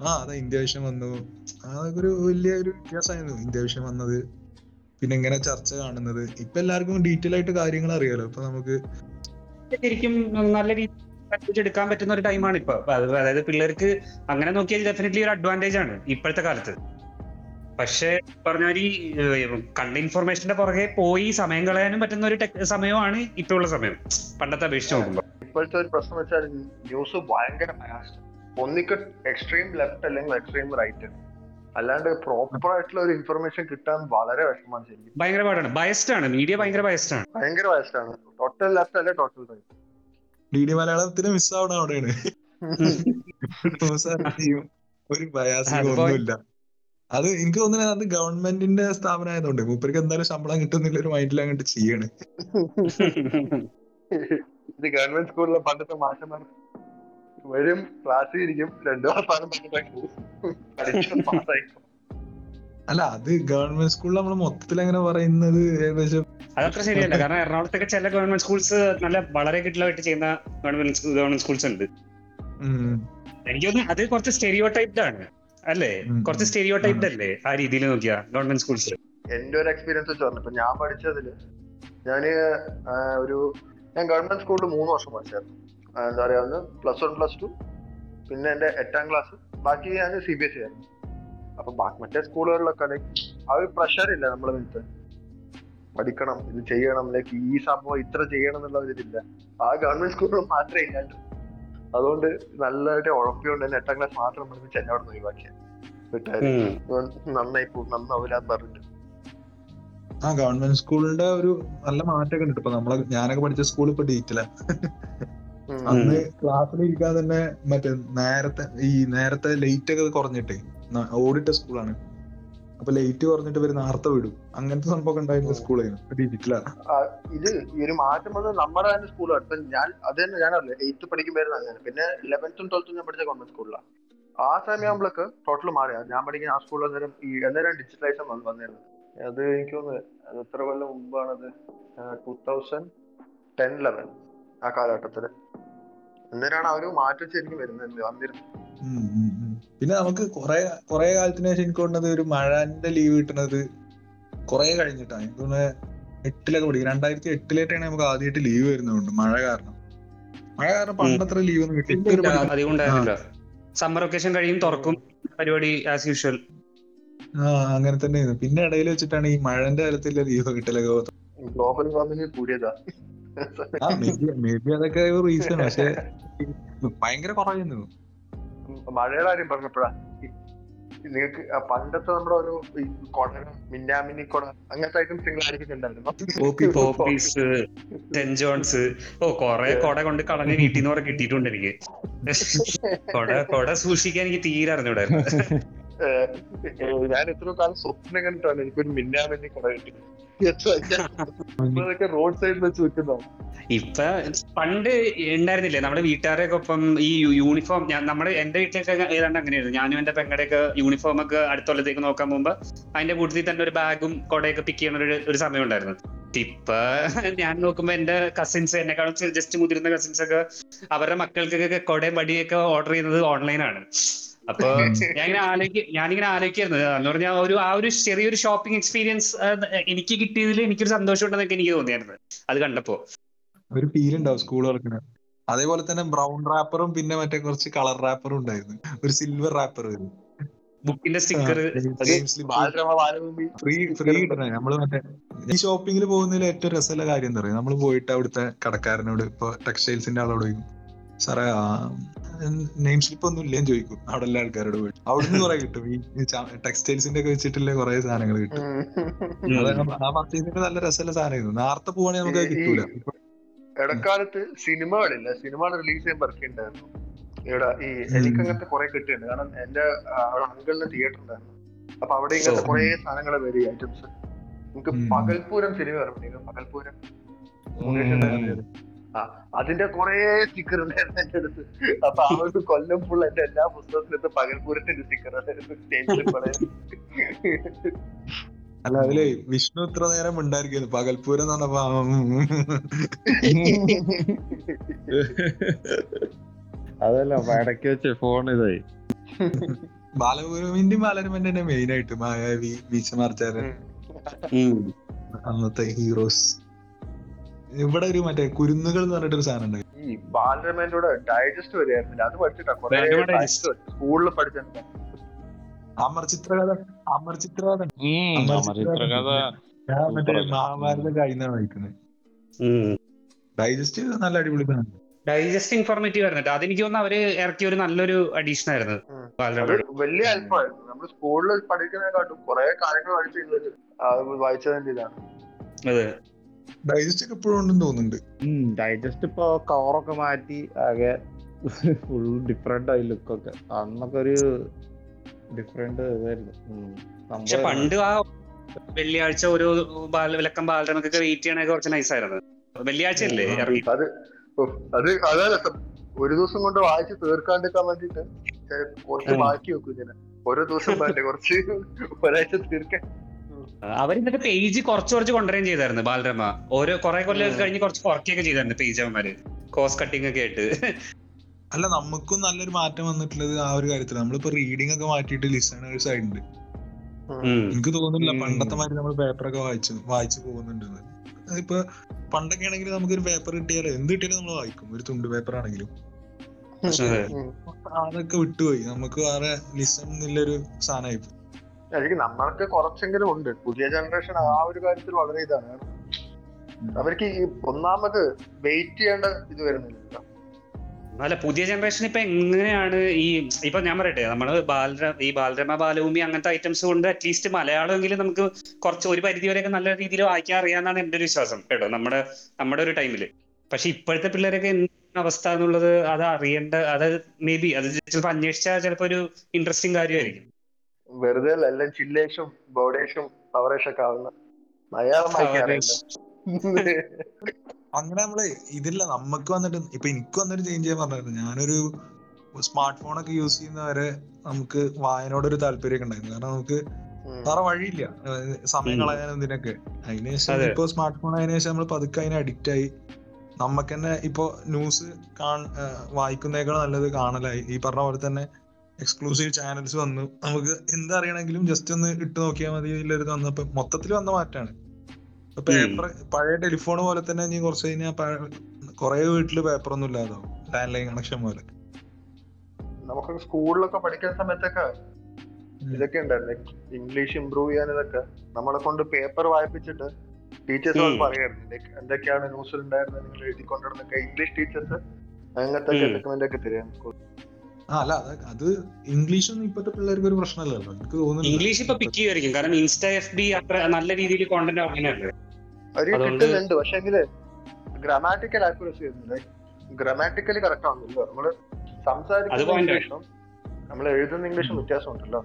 ആ അതെ ഇന്ത്യ വിഷൻ വന്നു. അതൊക്കെ ഒരു വലിയ ഒരു വ്യത്യാസമായിരുന്നു. ഇന്ത്യ വിഷൻ വന്നത് പിന്നെ ഇങ്ങനെ ചർച്ച കാണുന്നത്. ഇപ്പൊ എല്ലാവർക്കും ഡീറ്റെയിൽ ആയിട്ട് കാര്യങ്ങൾ അറിയാലോ. ഇപ്പൊ നമുക്ക് ശരിക്കും നല്ല രീതിയിൽ എടുക്കാൻ പറ്റുന്ന ഒരു ടൈമാണ് ഇപ്പൊ. അതായത് പിള്ളേർക്ക് അങ്ങനെ നോക്കിയാൽ ഡെഫിനറ്റ്ലി ഒരു അഡ്വാന്റേജ് ആണ് ഇപ്പോഴത്തെ കാലത്ത്. പക്ഷേ പറഞ്ഞ ഈ കണ്ട ഇൻഫർമേഷന്റെ പുറകെ പോയി സമയം കളയാനും പറ്റുന്ന ഒരു സമയമാണ് ഇപ്പൊ ഉള്ള സമയം. പണ്ടത്തെ അപേക്ഷിച്ച് നോക്കുമ്പോൾ ഇപ്പോഴത്തെ ഒരു പ്രശ്നം വെച്ചാൽ ന്യൂസ് ഭയങ്കര. ഒന്നിക്ക് എക്സ്ട്രീം ലെഫ്റ്റ് അല്ലെങ്കിൽ എക്സ്ട്രീം റൈറ്റ് അല്ലാണ്ട് പ്രോപ്പർ ആയിട്ടുള്ള ഒരു ഇൻഫർമേഷൻ കിട്ടാൻ വളരെ വിഷമമാണ് ശരിക്കും. ഭയങ്കര പാടാണ്. ബയസ്ഡ് ആണ്. മീഡിയ ഭയങ്കര ബയസ്ഡ് ആണ്. ഭയങ്കര ആണ്. ടോട്ടൽ ലെഫ്റ്റ് അല്ലെ ടോട്ടൽ റൈറ്റ് ഡി ഡി മലയാളത്തിന് മിസ്സാവണ അവിടെയാണ്. News അറിയും. ഒരു ബയാസിംഗ്. ഒന്നുമില്ല. അത് എനിക്ക് തോന്നുന്നത് അത് ഗവൺമെന്റിന്റെ സ്ഥാപനം ആയതുകൊണ്ട് മൂപ്പർക്ക് എന്തായാലും ശമ്പളം കിട്ടുന്നില്ല ഒരു മൈൻഡിൽ അങ്ങോട്ട് ചെയ്യാണ്. ഇത് ഗവൺമെന്റ് സ്കൂളിലെ പണ്ടത്തെ മാഷന്മാർ വരും ക്ലാസ്സിൽ ഇരിക്കും രണ്ടു മാസം പഠിച്ചു പാസ്സായി അല്ല അത് ഗവൺമെന്റ് സ്കൂളിൽ നമ്മൾ മൊത്തത്തിൽ അങ്ങനെ പറയുന്നത് ഏകദേശം അതത്ര ശരിയല്ല. കാരണം എറണാകുളത്തൊക്കെ ചില ഗവൺമെന്റ് സ്കൂൾസ് നല്ല വളരെ കിട്ടിലായിട്ട് ചെയ്യുന്ന ഗവൺമെന്റ് ഗവൺമെന്റ് സ്കൂൾസ് ഉണ്ട്. എനിക്ക് തോന്നുന്നു അത് കുറച്ച് സ്റ്റെരിയോ ടൈപ്ഡ് ആണ്. അല്ലേ? കുറച്ച് സ്റ്റെരിയോ ടൈപ്ഡ് അല്ലേ ആ രീതിയിൽ നോക്കിയാ ഗവൺമെന്റ് സ്കൂൾസ്? എന്റെ ഒരു എക്സ്പീരിയൻസ് വെച്ച് പറഞ്ഞു ഇപ്പൊ ഞാൻ പഠിച്ചതിൽ ഞാൻ ഒരു ഞാൻ ഗവൺമെന്റ് സ്കൂളിൽ മൂന്ന് വർഷം പഠിച്ചായിരുന്നു. എന്താ പറയാ ഒന്ന് പ്ലസ് വൺ പ്ലസ് ടു പിന്നെ എന്റെ എട്ടാം ക്ലാസ് ബാക്കി ഞാൻ സി ബി എസ് സി ആയിരുന്നു. അപ്പൊ മറ്റേ സ്കൂളുകളിലൊക്കെ ലൈക്ക് ആ ഒരു പ്രഷർ ഇല്ല നമ്മളെ വീട്ടിൽ പഠിക്കണം ഇത് ചെയ്യണം ലൈക്ക് ഈ സംഭവം ഇത്ര ചെയ്യണം എന്നുള്ള ഒരു ഇതില്ല. ആ ഗവൺമെന്റ് സ്കൂളിൽ മാത്രമേ ഇല്ലാണ്ട്. അതുകൊണ്ട് നല്ലതായിട്ട് ഉഴപ്പിയുണ്ട് തന്നെ എട്ടാം ക്ലാസ് മാത്രം പഠിപ്പിച്ച് എന്നെ അവിടെ ഒഴിവാക്കിയ. നന്നായി പോകും പറഞ്ഞിട്ട്. ആ ഗവൺമെന്റ് സ്കൂളിന്റെ ഒരു നല്ല മാറ്റമൊക്കെ ഉണ്ട് ഇപ്പൊ നമ്മളെ ഞാനൊക്കെ പഠിച്ച സ്കൂൾ ഇപ്പൊ ഡീറ്റില അന്ന് ക്ലാസ്സിൽ ഇരിക്കാൻ തന്നെ മറ്റേ നേരത്തെ ഈ നേരത്തെ ലേറ്റ് ഒക്കെ കുറഞ്ഞിട്ടേ. ഓടിട്ട സ്കൂളാണ്. അപ്പൊ ലൈറ്റ് കുറഞ്ഞിട്ട് വരുന്ന ആർത്ത വിടും. അങ്ങനത്തെ സംഭവം ഉണ്ടായിരുന്ന. സ്കൂളായിരുന്നു. ഡിജിറ്റലാ ആ, ഇത് ഈ ഒരു മാറ്റം വന്നത് നമ്മുടെ തന്നെ സ്കൂളാണ് ഇപ്പൊ ഞാൻ അത് തന്നെ ഞാനല്ലേ എയ്ത്ത് പഠിക്കുമ്പോഴായിരുന്നു അങ്ങനെ. പിന്നെ ലെവൻത്തും ട്വൽത്തും ഞാൻ പഠിച്ച ഗവൺമെന്റ് സ്കൂളിലാണ് ആ സമയമാകുമ്പോഴൊക്കെ ടോട്ടൽ മാറിയ ഞാൻ പഠിക്കുന്ന ആ സ്കൂളിൽ അന്നേരം ഈ അന്നേരം ഡിജിറ്റലൈസേഷൻ വന്നു വന്നിരുന്നു. അത് എനിക്ക് തോന്നുന്നു എത്ര കൊല്ലം മുമ്പാണത്? ടൂ തൗസൻഡ് ടെൻ ലെവൻ ആ കാലഘട്ടത്തിൽ. അന്നേരമാണ് അവർ മാറ്റി ശരിക്കും വരുന്നത്? വന്നിരുന്നത്. പിന്നെ നമുക്ക് കുറെ കുറെ കാലത്തിന് ശേഷം എനിക്ക് തോന്നുന്നത് ഒരു മഴന്റെ ലീവ് കിട്ടുന്നത് കുറെ കഴിഞ്ഞിട്ടാണ് എനിക്ക് തോന്നുന്നത് എട്ടിലൊക്കെ പഠിക്കും രണ്ടായിരത്തി എട്ടിലേട്ടാണ് നമുക്ക് ആദ്യമായിട്ട് ലീവ് വരുന്നതുകൊണ്ട് മഴ കാരണം. മഴ കാരണം പണ്ടത്ര ലീവ് ഒന്നും കിട്ടി ഇപ്പൊ ഒരു പഠിക്കുന്ന- അധികം സമ്മർ വെക്കേഷൻ കഴിയും തുറക്കും പരിപാടി ആസ് യൂഷ്വൽ ആ അങ്ങനെ തന്നെയായിരുന്നു. പിന്നെ ഇടയിൽ വെച്ചിട്ടാണ് ഈ മഴന്റെ കാലത്തിൽ ലീവ് കിട്ടലൊക്കെ ഗ്ലോബൽ വാർമിംഗ് കൂടിയതാ. ആ മേ ബി അതൊക്കെ ഒരു റീസൺ പക്ഷെ ഭയങ്കര കുറയുന്നു. മഴയുടെ കാര്യം പറഞ്ഞപ്പോഴാ നിങ്ങൾക്ക് ആ പണ്ടത്തെ നമ്മുടെ ഒരു കൊട മിന്നാമിനി കൊട അങ്ങനത്തെ ഐറ്റംസ് നിങ്ങൾ സെന്റ് ജോൺസ് ഓ കൊറേ കൊട കൊണ്ട് കളഞ്ഞ വീട്ടിൽ നിന്ന് കുറെ കിട്ടിയിട്ടുണ്ട് എനിക്ക്. കൊട കൊട സൂക്ഷിക്കാൻ എനിക്ക് തീരെ അറിഞ്ഞൂടായിരുന്നു. ഞാൻ എത്രയോ കാലം സ്വപ്നം കണ്ടിട്ടാണ് എനിക്കൊരു മിന്നാമിന്നി കട കിട്ടി റോഡ് സൈഡിൽ വെച്ച് വെക്കുന്നതാണ് ഇപ്പൊ പണ്ട് ഉണ്ടായിരുന്നില്ലേ നമ്മുടെ വീട്ടുകാരൊക്കെ ഒപ്പം ഈ യൂണിഫോം നമ്മുടെ എന്റെ വീട്ടിലൊക്കെ ഏതാണ്ട് അങ്ങനെയായിരുന്നു. ഞാനും എന്റെ പെങ്ങളുടെയൊക്കെ യൂണിഫോം ഒക്കെ അടുത്തുള്ളത്തേക്ക് നോക്കാൻ പോകുമ്പോ അതിന്റെ കൂട്ടത്തിൽ തന്നെ ഒരു ബാഗും കൊടയൊക്കെ പിക്ക് ചെയ്യുന്ന ഒരു ഒരു സമയം ഉണ്ടായിരുന്നു. ഇപ്പൊ ഞാൻ നോക്കുമ്പോ എന്റെ കസിൻസ് എന്നെക്കാളും ജസ്റ്റ് മുതിരുന്ന കസിൻസ് ഒക്കെ അവരുടെ മക്കൾക്കൊക്കെ കൊടയും വടിയൊക്കെ ഓർഡർ ചെയ്യുന്നത് ഓൺലൈനാണ് അപ്പൊ ഞാനിങ്ങനെ ആലോചിക്ക ഞാനിങ്ങനെ ആലോചിക്കായിരുന്നു. എന്ന് പറഞ്ഞാൽ ഒരു ആ ഒരു ചെറിയൊരു ഷോപ്പിംഗ് എക്സ്പീരിയൻസ് എനിക്ക് കിട്ടിയതിൽ എനിക്കൊരു സന്തോഷം ഉണ്ടെന്നൊക്കെ എനിക്ക് തോന്നിയായിരുന്നു. അത് കണ്ടപ്പോ. ഒരു ഫീൽ ഉണ്ടാവും സ്കൂൾ തുറക്കണ അതേപോലെ തന്നെ ബ്രൗൺ റാപ്പറും പിന്നെ മറ്റേ കുറച്ച് കളർ റാപ്പറും ഉണ്ടായിരുന്നു. ഒരു സിൽവർ റാപ്പർ ബുക്കിന്റെ സ്റ്റിക്കർ ഫ്രീ ഫ്രീ നമ്മൾ മറ്റേ ഈ ഷോപ്പിംഗിൽ പോകുന്നതിൽ ഏറ്റവും രസമുള്ള കാര്യം എന്താ പറയുക നമ്മൾ പോയിട്ട് അവിടുത്തെ കടക്കാരനോട് ഇപ്പൊ ടെക്സ്റ്റൈൽസിന്റെ ആളോട് സാറേ നെയിം സ്ലിപ്പ് ഒന്നും ഇല്ലേന്ന് ചോദിക്കും. അവിടെ എല്ലാ ആൾക്കാരോട് പോയിട്ട്. അവിടുന്ന് കുറെ കിട്ടും. ഈ ടെക്സ്റ്റൈൽസിന്റെ ഒക്കെ വെച്ചിട്ടുള്ള കുറെ സാധനങ്ങൾ കിട്ടും. ആ പർച്ചേസിന്റെ നല്ല രസമുള്ള സാധനമായിരുന്നു. നേരത്തെ പോവാണെങ്കിൽ നമുക്ക് കിട്ടൂല. ഇടക്കാലത്ത് സിനിമകളില്ല. സിനിമകൾ റിലീസ് ചെയ്യാൻ പറിക്കുന്നുണ്ടായിരുന്നു ഇവിടെ ഈ എനിക്ക് അങ്ങനത്തെ കുറെ കിട്ടിയിട്ടുണ്ട്. കാരണം എന്റെ അവിടെ അങ്കിളിന് തിയേറ്റർ ഉണ്ടായിരുന്നു. അപ്പൊ അവിടെ ഇങ്ങനത്തെ. കുറെ സാധനങ്ങൾ വരും ഐറ്റംസ് നമുക്ക്. പകൽപൂരം സിനിമ ഓർമ്മ പകൽപൂരം. അതിന്റെ കുറെ സ്റ്റിക്കർ ഉണ്ടായിരുന്നു എന്റെ അടുത്ത്. അപ്പൊ ആ ഒരു കൊല്ലം ഫുൾ എന്റെ എല്ലാ പുസ്തകത്തിലത്തെ പകൽപൂരത്തിന്റെ സ്റ്റിക്കർ അല്ല അതിൽ വിഷ്ണു ഇത്ര നേരം ഉണ്ടായിരിക്കുന്നു പകൽപൂരം എന്ന് ഉം. അതല്ല ഇടയ്ക്ക് വെച്ച് ഫോൺ ഇതായി. ബാലപൂരമിന്റെയും ബാലരമന്റെ തന്നെ മെയിൻ ആയിട്ട് മായാവി ബീച്ചമാർച്ചാരൻ അന്നത്തെ ഹീറോസ് ഇവിടെ ഒരു മറ്റേ കുരുന്നുകൾ എന്ന് പറഞ്ഞിട്ടൊരു സാധനം ഉണ്ട്. ഈ ബാലരമേന്റെ ഡൈജസ്റ്റ് വരെയായിരുന്നില്ല. അത് പഠിച്ചിട്ടാ കുറെ. സ്കൂളിൽ പഠിച്ചിട്ടുണ്ട് അമർ ചിത്രകഥ അമർ ചിത്രകഥ. ഉം, അമരചിത്രകഥ ഞാൻ മറ്റേ Super. മഹാഭാരത കഴിഞ്ഞാണ് വായിക്കുന്നത് ഡൈജസ്റ്റ് നല്ല അടിപൊളി സാധനം. ഡൈജസ്റ്റ് ഇൻഫോർമേറ്റീവ് ആയിരുന്നു അതെനിക്ക് തോന്നുന്നു അവർ ഇറക്കിയ ഒരു നല്ലൊരു അഡീഷൻ ആയിരുന്നു വലിയ അല്പമായിരുന്നു നമ്മൾ സ്കൂളിൽ പഠിക്കുന്നതിനെക്കാട്ടും കുറെ കാര്യങ്ങൾ വായിച്ചതിന്റെ ഇതാണ്. അതെ. ഡൈജസ്റ്റ് ഒക്കെ ഇപ്പോഴും ഉണ്ടെന്ന് തോന്നുന്നുണ്ട്. ഡൈജസ്റ്റ് ഇപ്പൊ കവറൊക്കെ മാറ്റി ആകെ ഫുൾ ഡിഫറെന്റ് ആയി ലുക്കൊക്കെ അന്നൊക്കെ ഒരു ഡിഫറെന്റ് ഇതായിരുന്നു. പണ്ട് ആ വെള്ളിയാഴ്ച ഒരു ബാല വിലക്കം ബാലരമൊക്കെ വെയിറ്റ് ചെയ്യണൊക്കെ കുറച്ച് നൈസായിരുന്നു വെള്ളിയാഴ്ച അല്ലേ? അത് അത് അതാ ഒരു ദിവസം കൊണ്ട് വായിച്ച് തീർക്കാണ്ടിരിക്കാൻ വേണ്ടിട്ട് കുറച്ച്. ബാക്കി വെക്കും ഇങ്ങനെ. ഓരോ ദിവസം വേണ്ടേ കുറച്ച്? ഒരാഴ്ച തീർക്കാൻ. അവരിന്നിട്ട് പേജ് കുറച്ച് കുറച്ച് കൊണ്ടുവരികയും ചെയ്തായിരുന്നു ബാലരമ. ഓരോ കുറെ കൊല്ലം കഴിഞ്ഞ് കുറച്ച് കുറയ്ക്കുകയൊക്കെ ചെയ്തായിരുന്നു പേജ് അവന്മാര്. കോസ്റ്റ് കട്ടിംഗ് ഒക്കെ ആയിട്ട്. അല്ല നമുക്കും നല്ലൊരു മാറ്റം വന്നിട്ടുള്ളത് ആ ഒരു കാര്യത്തിൽ നമ്മളിപ്പോ റീഡിംഗ് ഒക്കെ മാറ്റിയിട്ട് ലിസണേഴ്സ് ആയിട്ടുണ്ട്. എനിക്ക് തോന്നുന്നില്ല പണ്ടത്തെ മാതിരി നമ്മൾ പേപ്പറൊക്കെ വായിച്ചു വായിച്ചു പോകുന്നുണ്ടെന്ന്. ഇപ്പൊ പണ്ടൊക്കെ ആണെങ്കിൽ നമുക്ക് ഒരു പേപ്പർ കിട്ടിയാലോ? എന്ത് കിട്ടിയാലും നമ്മൾ വായിക്കും. ഒരു തുണ്ട് പേപ്പർ ആണെങ്കിലും. അതെ. അതൊക്കെ വിട്ടുപോയി. നമുക്ക് വേറെ ലിസൺ എന്നുള്ളൊരു സാധനമായി എനിക്ക് നമ്മൾക്ക് കുറച്ചെങ്കിലും ഉണ്ട്. പുതിയ ജനറേഷൻ ആ ഒരു കാര്യത്തിൽ വളരെ ഇതാണ്. അവർക്ക് ഈ ഒന്നാമത് വെയിറ്റ് ചെയ്യേണ്ട ഇത് വരുന്നില്ല. അല്ല പുതിയ ജനറേഷൻ ഇപ്പൊ എങ്ങനെയാണ് ഈ ഇപ്പൊ ഞാൻ പറയട്ടെ നമ്മൾ ബാലര ഈ ബാലരമ ബാലഭൂമി അങ്ങനത്തെ ഐറ്റംസ് കൊണ്ട് അറ്റ്ലീസ്റ്റ് മലയാളമെങ്കിലും നമുക്ക് കുറച്ച് ഒരു പരിധി വരെയൊക്കെ നല്ല രീതിയിൽ വായിക്കാൻ അറിയാന്നാണ് എന്റെ ഒരു വിശ്വാസം കേട്ടോ നമ്മുടെ നമ്മുടെ ഒരു ടൈമിൽ പക്ഷെ ഇപ്പോഴത്തെ പിള്ളേരൊക്കെ അവസ്ഥ എന്നുള്ളത് അത് അറിയേണ്ട അത് മേ ബി അത് ചിലപ്പോൾ അന്വേഷിച്ചാൽ ചിലപ്പോ ഒരു ഇൻട്രസ്റ്റിംഗ് കാര്യമായിരിക്കും. വെറുതെ അല്ല എല്ലാം ചില്ലേഷും ബോഡേഷും പവറേഷും ഒക്കെ ആവുന്ന മലയാളം അങ്ങനെ നമ്മൾ ഇതില്ല നമുക്ക് വന്നിട്ട് ഇപ്പൊ എനിക്ക് വന്നൊരു ചേഞ്ച് ചെയ്യാൻ പറഞ്ഞായിരുന്നു ഞാനൊരു സ്മാർട്ട് ഫോൺ ഒക്കെ യൂസ് ചെയ്യുന്നവരെ നമുക്ക് വായനയോടൊരു താല്പര്യമൊക്കെ ഉണ്ടായിരുന്നു. കാരണം നമുക്ക് വേറെ വഴിയില്ല. സമയം കളയാൻ കളയാനും ഇതിനൊക്കെ. അതിനുശേഷം അതെ. ഇപ്പൊ സ്മാർട്ട് ഫോൺ ആയതിനു ശേഷം നമ്മൾ പതുക്കെ അതിന് അഡിക്റ്റ് ആയി. നമുക്ക് തന്നെ ഇപ്പൊ ന്യൂസ് വായിക്കുന്നേക്കാൾ നല്ലത് കാണലായി. ഈ പറഞ്ഞ പോലെ തന്നെ എക്സ്ക്ലൂസീവ് ചാനൽസ് വന്നു. നമുക്ക് എന്തറിയണമെങ്കിലും ജസ്റ്റ് ഒന്ന് ഇട്ട് നോക്കിയാൽ മതി. ഇതിലൊരു വന്നപ്പോ മൊത്തത്തിൽ വന്ന മാറ്റാണ് പേപ്പർ പഴയ ടെലിഫോൺ പോലെ തന്നെ ഇനി കുറച്ച് കഴിഞ്ഞാൽ കുറെ വീട്ടിൽ പേപ്പർ ഒന്നും ഇല്ലാതാവും. ലാൻഡ് ലൈൻ കണക്ഷൻ പോലെ. നമുക്ക് സ്കൂളിലൊക്കെ പഠിക്കുന്ന സമയത്തൊക്കെ ഇതൊക്കെ ഉണ്ടായിരുന്നു. ഇംഗ്ലീഷ് ഇമ്പ്രൂവ് ചെയ്യാൻ ഇതൊക്കെ. നമ്മളെ കൊണ്ട് പേപ്പർ വായിപ്പിച്ചിട്ട് ടീച്ചേഴ്സ് പറയായിരുന്നു. ലൈക്ക് എന്തൊക്കെയാണ് ന്യൂസിൽ ഉണ്ടായിരുന്നത്? നിങ്ങൾ എഴുതിക്കൊണ്ടിരുന്നൊക്കെ ഇംഗ്ലീഷ് ടീച്ചേഴ്സ് അങ്ങനത്തെ ഒക്കെ തരാം അല്ല അത് അത് ഇംഗ്ലീഷ് ഒന്നും ഇപ്പോഴത്തെ പിള്ളേർക്ക് ഒരു പ്രശ്നമല്ലല്ലോ. എനിക്ക് തോന്നുന്നു ഇംഗ്ലീഷ് ഇപ്പൊ പിക്ക് ചെയ്യുമായിരിക്കും കാരണം ഇൻസ്റ്റാ എഫ് ബി അത്ര നല്ല രീതിയിൽ കോണ്ടന്റ് അങ്ങനെയല്ലേ കിട്ടുന്നുണ്ട്. പക്ഷെ എങ്കിൽ ഗ്രാമാറ്റിക്കൽ ആക്യുറസി വരുന്നില്ല ഗ്രാമാറ്റിക്കലി കറക്റ്റ് ആണല്ലോ നമ്മൾ സംസാരിക്കുന്ന ഇംഗ്ലീഷും നമ്മൾ എഴുതുന്ന ഇംഗ്ലീഷും വ്യത്യാസം ഉണ്ടല്ലോ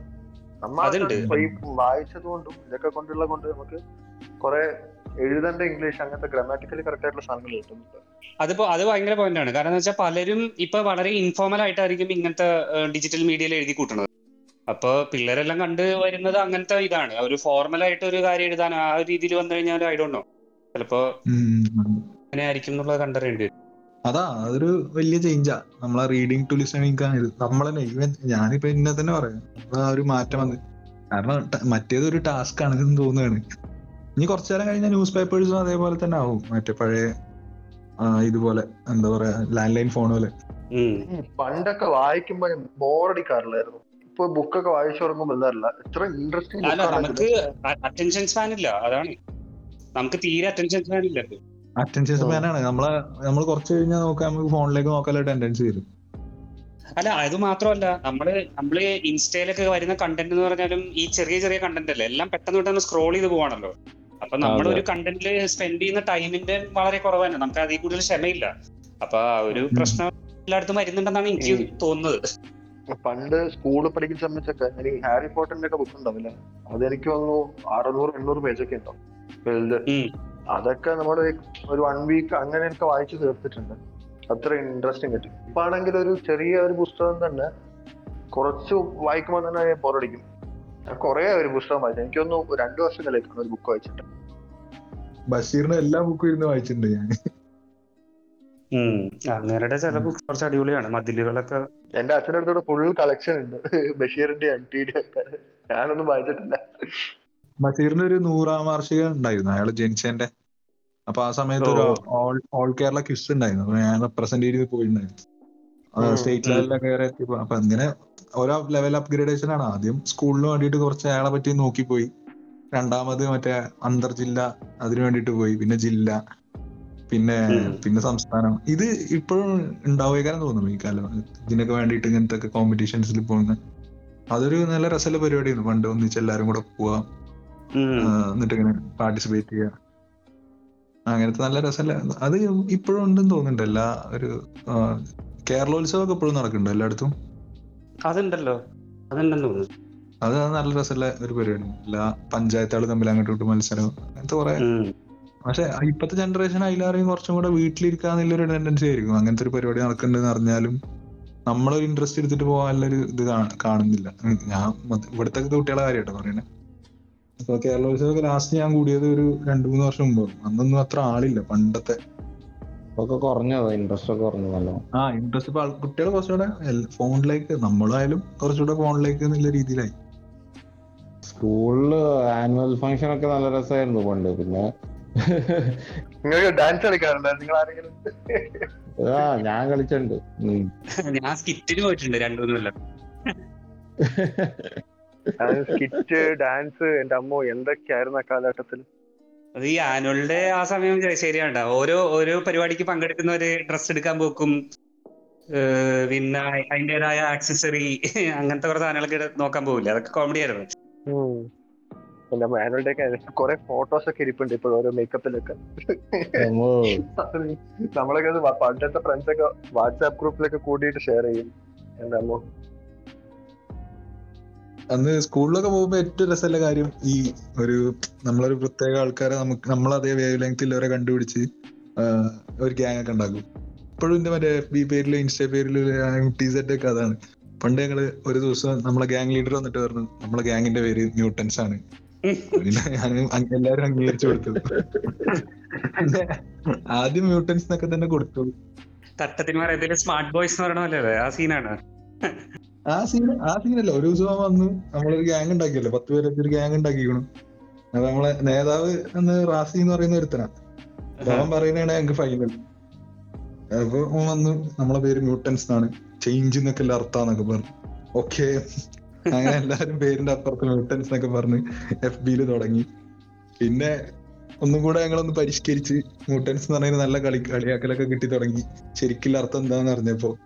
നമ്മൾ. വായിച്ചത് കൊണ്ടും ഇതൊക്കെ കൊണ്ടുള്ള കൊണ്ട് നമുക്ക് കുറെ എഴുതേണ്ട ഇംഗ്ലീഷ് അങ്ങനത്തെ ഗ്രാമാറ്റിക്കലി കറക്റ്റ് ആയിട്ടുള്ള സാധനങ്ങൾ കിട്ടുന്നുണ്ട്. അതിപ്പോ അത് ഭയങ്കര പോയിന്റ് ആണ്. കാരണം വെച്ചാൽ പലരും ഇപ്പൊ വളരെ ഇൻഫോർമൽ ആയിട്ടായിരിക്കും ഇങ്ങനത്തെ ഡിജിറ്റൽ മീഡിയയിൽ എഴുതി കൂട്ടുന്നത് അപ്പൊ പിള്ളേരെല്ലാം കണ്ടു വരുന്നത് അങ്ങനത്തെ ഇതാണ്. ഒരു ഫോർമൽ ആയിട്ട് ഒരു കാര്യം എഴുതാൻ ആ ഒരു രീതിയിൽ വന്നു കഴിഞ്ഞാൽ ഐ ഡോണ്ട് നോ ചിലപ്പോ. അങ്ങനെ ആയിരിക്കും എന്നുള്ളത് കണ്ടറിയേണ്ടി വരും. അതാ അതൊരു വലിയ ചേഞ്ചാ നമ്മളെ റീഡിങ് ടു ലിസണിങ് നമ്മൾ തന്നെ ഈവൻ ഞാനിപ്പോ ഇന്നെ തന്നെ പറയാം. ആ ഒരു മാറ്റം വന്ന്. കാരണം മറ്റേത് ഒരു ടാസ്ക് ആണ് എന്ന് തോന്നുകയാണ്. ഇനി കുറച്ചു നേരം കഴിഞ്ഞ ന്യൂസ് പേപ്പേഴ്സും അതേപോലെ തന്നെ ആവും. മറ്റേ പഴയ ഇതുപോലെ എന്താ പറയാ ലാൻഡ് ലൈൻ ഫോൺ പോലെ പണ്ടൊക്കെ വായിക്കുമ്പോ ബോറടിക്കാറില്ലായിരുന്നു ഇപ്പൊ ബുക്കൊക്കെ വായിച്ചു തുടങ്ങുമ്പോ എന്താറില്ല ഇത്ര ഇൻട്രസ്റ്റിംഗ് അല്ല നമുക്ക് അറ്റൻഷൻ സ്പാൻ ഇല്ല അതാണ്. നമുക്ക് തീരെ അറ്റൻഷൻ സ്പാൻ ഇല്ല. അറ്റൻഷൻ സ്പാൻ ആണ്. നമ്മൾ നമ്മൾ കുറച്ച് കഴിഞ്ഞാൽ നോക്കാം നമുക്ക് ഫോണിലേക്ക് നോക്കാനുള്ള ടെൻഡൻസി വരും. അല്ല അത് മാത്രമല്ല നമ്മൾ നമ്മൾ ഇൻസ്റ്റയിലൊക്കെ വരുന്ന കണ്ടന്റ് എന്ന് പറഞ്ഞാലും ഈ ചെറിയ ചെറിയ കണ്ടന്റ് അല്ലേ എല്ലാം പെട്ടെന്ന് പെട്ടെന്ന് സ്ക്രോൾ ചെയ്ത് പോവാണല്ലോ. അപ്പൊ നമ്മൾ. ഒരു കണ്ടന്റിൽ സ്പെൻഡ് ചെയ്യുന്ന ടൈമിന്റെ വളരെ കുറവാണ്. നമുക്ക് അതിൽ കൂടുതൽ ക്ഷമയില്ല. അപ്പൊ ആ ഒരു. പ്രശ്നം എല്ലായിടത്തും വരുന്നുണ്ടെന്നാണ് എനിക്ക് തോന്നുന്നത്. പണ്ട് സ്കൂളിൽ പഠിക്കുന്ന സംബന്ധിച്ചൊക്കെ എനിക്ക് ഹാരി പോട്ടറിന്റെ ഒക്കെ ബുക്ക് ഉണ്ടാവില്ല? അതെനിക്ക് തോന്നുന്നു അറുന്നൂറ് എണ്ണൂറ് പേജൊക്കെ ഉണ്ടാവും. വലുത്. അതൊക്കെ നമ്മൾ ഒരു വൺ വീക്ക് അങ്ങനെ എനിക്ക് വായിച്ചു തീർത്തിട്ടുണ്ട്. അത്ര ഇൻട്രസ്റ്റിംഗ് കിട്ടും ഇപ്പാണെങ്കിൽ ഒരു ചെറിയ ഒരു പുസ്തകം തന്നെ കുറച്ച് വായിക്കുമ്പോൾ തന്നെ ബോറടിക്കും കുറെ ഒരു പുസ്തകം വായിച്ചു. എനിക്കൊന്നു രണ്ടു വർഷം കളിയിട്ടാണ് ഒരു ബുക്ക് വായിച്ചിട്ട്. ബഷീറിന്റെ എല്ലാ ബുക്കും ഇരുന്ന് വായിച്ചിട്ടുണ്ട് ഞാൻ. അങ്ങേരുടെ ചില ബുക്സ് കുറച്ച് അടിപൊളിയാണ്. മതിലുകളൊക്കെ. എന്റെ അച്ഛന്റെ അടുത്തോടെ ഫുൾ കളക്ഷൻ ഉണ്ട്. ബഷീറിന്റെ ഒക്കെ. ഞാനൊന്നും വായിച്ചിട്ടില്ല. ബഷീറിന്റെ ഒരു നൂറാം വാർഷികം ഉണ്ടായിരുന്നു. അയാൾ ജനിച്ചതിന്റെ അപ്പൊ ആ സമയത്ത് ഒരു ഓൾ ഓൾ കേരള ക്വിസ് ഉണ്ടായിരുന്നു. അപ്പൊ ഞാൻ റെപ്രസെന്റ് ചെയ്ത് പോയിട്ടുണ്ടായിരുന്നു. സ്റ്റേറ്റ്. ലെവലിലൊക്കെ അപ്പൊ ഇങ്ങനെ ഓരോ ലെവൽ അപ്ഗ്രേഡേഷൻ ആണ്. ആദ്യം സ്കൂളിന് വേണ്ടിയിട്ട് കുറച്ച് അയാളെ പറ്റി നോക്കിപ്പോയി. രണ്ടാമത് മറ്റേ അന്തർ ജില്ല അതിനു വേണ്ടിയിട്ട് പോയി. പിന്നെ ജില്ല പിന്നെ പിന്നെ സംസ്ഥാനം. ഇത് ഇപ്പോഴും ഉണ്ടാവുകയെന്ന് തോന്നുന്നു ഈ കാലം. ഇതിനൊക്കെ വേണ്ടിയിട്ട് ഇങ്ങനത്തെ ഒക്കെ കോമ്പറ്റീഷൻസിൽ പോകുന്ന. അതൊരു നല്ല രസമുള്ള പരിപാടിയായിരുന്നു. പണ്ട് ഒന്നിച്ച് എല്ലാരും കൂടെ പോവാ എന്നിട്ട് ഇങ്ങനെ പാർട്ടിസിപ്പേറ്റ് ചെയ്യുക. അങ്ങനത്തെ നല്ല രസമല്ല? അത് ഇപ്പോഴും ഉണ്ടെന്ന് തോന്നുന്നുണ്ട്. എല്ലാ ഒരു കേരളോത്സവം ഒക്കെ ഇപ്പോഴും നടക്കുന്നുണ്ട് എല്ലായിടത്തും? അതുണ്ടല്ലോ. അതുണ്ടെന്ന് തോന്നുന്നു. അത് നല്ല രസമുള്ള ഒരു പരിപാടി എല്ലാ പഞ്ചായത്തുകൾ തമ്മിൽ അങ്ങോട്ട് ഇങ്ങോട്ടും മത്സരം അങ്ങനത്തെ കുറെ. പക്ഷെ ഇപ്പത്തെ ജനറേഷൻ അതിലാരെയും കുറച്ചും കൂടെ വീട്ടിലിരിക്കാന്നുള്ളൊരു ടെൻഡൻസി ആയിരിക്കും. അങ്ങനത്തെ ഒരു പരിപാടി നടക്കുന്നുണ്ടെന്ന് അറിഞ്ഞാലും നമ്മളൊരു ഇൻട്രസ്റ്റ് എടുത്തിട്ട് പോകാനുള്ളൊരു ഇത് കാണ- കാണുന്നില്ല. ഞാൻ ഇവിടുത്തെ കുട്ടികളെ കാര്യമായിട്ട് പറയണേ. അപ്പൊ കേരളോത്സവമൊക്കെ ലാസ്റ്റ് ഞാൻ കൂടിയത് ഒരു രണ്ടു മൂന്ന് വർഷം മുമ്പ്. അന്നൊന്നും അത്ര ആളില്ല. പണ്ടത്തെ ഒക്കെ കുറഞ്ഞത് ഇൻട്രസ്റ്റ് ഒക്കെ കുറഞ്ഞു നല്ലോ ആ ഇൻട്രസ്റ്റ് ഇപ്പൊ കുട്ടികൾ കുറച്ചുകൂടെ ഫോണിലേക്ക് നമ്മളായാലും കുറച്ചുകൂടെ ഫോണിലേക്ക് എന്നുള്ള രീതിയിലായി. സ്കൂളിൽ ആനുവൽ ഫങ്ഷൻ ഒക്കെ നല്ല രസമായിരുന്നു പണ്ട്. പിന്നെ നിങ്ങൾക്ക് ഡാൻസ് നിങ്ങൾ ആരെങ്കിലും? ആ ഞാൻ കളിച്ചിട്ടുണ്ട് ഞാൻ സ്കിറ്റിന് പോയിട്ടുണ്ട് രണ്ടു മൂന്ന് കൊല്ലം. സ്കിറ്റ് ഡാൻസ് എന്റെ അമ്മോ എന്തൊക്കെയായിരുന്നു ആ കാലഘട്ടത്തിൽ അത് ഈ ആനുവൽ ഡേ ആ സമയം ശരിയാണ്ട ഓരോ ഓരോ പരിപാടിക്ക് പങ്കെടുക്കുന്നവര് ഡ്രസ് എടുക്കാൻ പോക്കും. ഏഹ് പിന്നെ അതിന്റേതായ ആക്സസറി അങ്ങനത്തെ കുറെ സാധനങ്ങളൊക്കെ നോക്കാൻ പോകില്ല അതൊക്കെ കോമഡി ആയിരുന്നു. ആനുവൽ ഡേ ഒക്കെ കുറെ ഫോട്ടോസ് ഒക്കെ ഇരിപ്പുണ്ട് ഇപ്പോൾ ഓരോ മേക്കപ്പിലൊക്കെ നമ്മ നമ്മളൊക്കെ അത് പണ്ടത്തെ ഫ്രണ്ട്സ് ഒക്കെ വാട്സാപ്പ് ഗ്രൂപ്പിലൊക്കെ കൂടിയിട്ട് ഷെയർ ചെയ്യും. അമ്മോ? അന്ന് സ്കൂളിലൊക്കെ പോകുമ്പോ ഏറ്റവും രസമുള്ള കാര്യം ഈ ഒരു നമ്മളൊരു പ്രത്യേക ആൾക്കാരെ നമുക്ക് നമ്മളതേ വേവ് ലെങ്തിലുള്ളവരെ കണ്ടുപിടിച്ച് ഒരു ഗ്യാങ് ഒക്കെ ഉണ്ടാക്കും. ഇപ്പോഴും എന്റെ മറ്റേ എഫ് ബി പേരിൽ ഇൻസ്റ്റാ പേരിൽ ടി സെറ്റ് ഒക്കെ അതാണ്. പണ്ട് ഞങ്ങൾ ഒരു ദിവസം നമ്മളെ ഗ്യാങ് ലീഡർ വന്നിട്ട് പറഞ്ഞു നമ്മളെ ഗ്യാങ്ങിന്റെ പേര് ന്യൂട്ടൻസ് ആണ്. ഞാൻ എല്ലാരും അംഗീകരിച്ചു കൊടുത്തു. ആദ്യം മ്യൂട്ടൻസ് എന്നൊക്കെ തന്നെ കൊടുത്തു. തട്ടത്തിന് പറയുന്നതിൽ സ്മാർട്ട് ബോയ്സ് എന്ന് പറയണ ആ സീനാണ് ആ സീൻ ആ സീനല്ല ഒരു ദിവസം വന്നു. നമ്മളൊരു ഗ്യാങ് ഉണ്ടാക്കിയല്ലോ? പത്ത് പേരൊക്കെ ഒരു ഗ്യാങ് ഉണ്ടാക്കിക്കണം. അത് നമ്മളെ നേതാവ് എന്ന് റാസി എന്ന് പറയുന്ന ഒരുത്തനാ. അവൻ പറയുന്നതാണ് ഞങ്ങൾക്ക് ഫൈനൽ അപ്പൊ വന്നു. നമ്മളെ പേര് മ്യൂട്ടൻസ് ആണ് ചേഞ്ച് എന്നൊക്കെ അല്ല അർത്ഥാന്നൊക്കെ പറഞ്ഞു. ഓക്കെ അങ്ങനെ എല്ലാരും പേരിന്റെ അപ്പുറത്ത് മ്യൂട്ടൻസ് എന്നൊക്കെ പറഞ്ഞ് എഫ് ബിയിൽ തുടങ്ങി. പിന്നെ ഒന്നും കൂടെ ഞങ്ങളൊന്ന് പരിഷ്കരിച്ച് മ്യൂട്ടൻസ് എന്ന് പറയുന്ന നല്ല കളി കളിയാക്കലൊക്കെ കിട്ടി തുടങ്ങി. ശരിക്കുള്ള അർത്ഥം എന്താന്ന് അറിഞ്ഞപ്പോ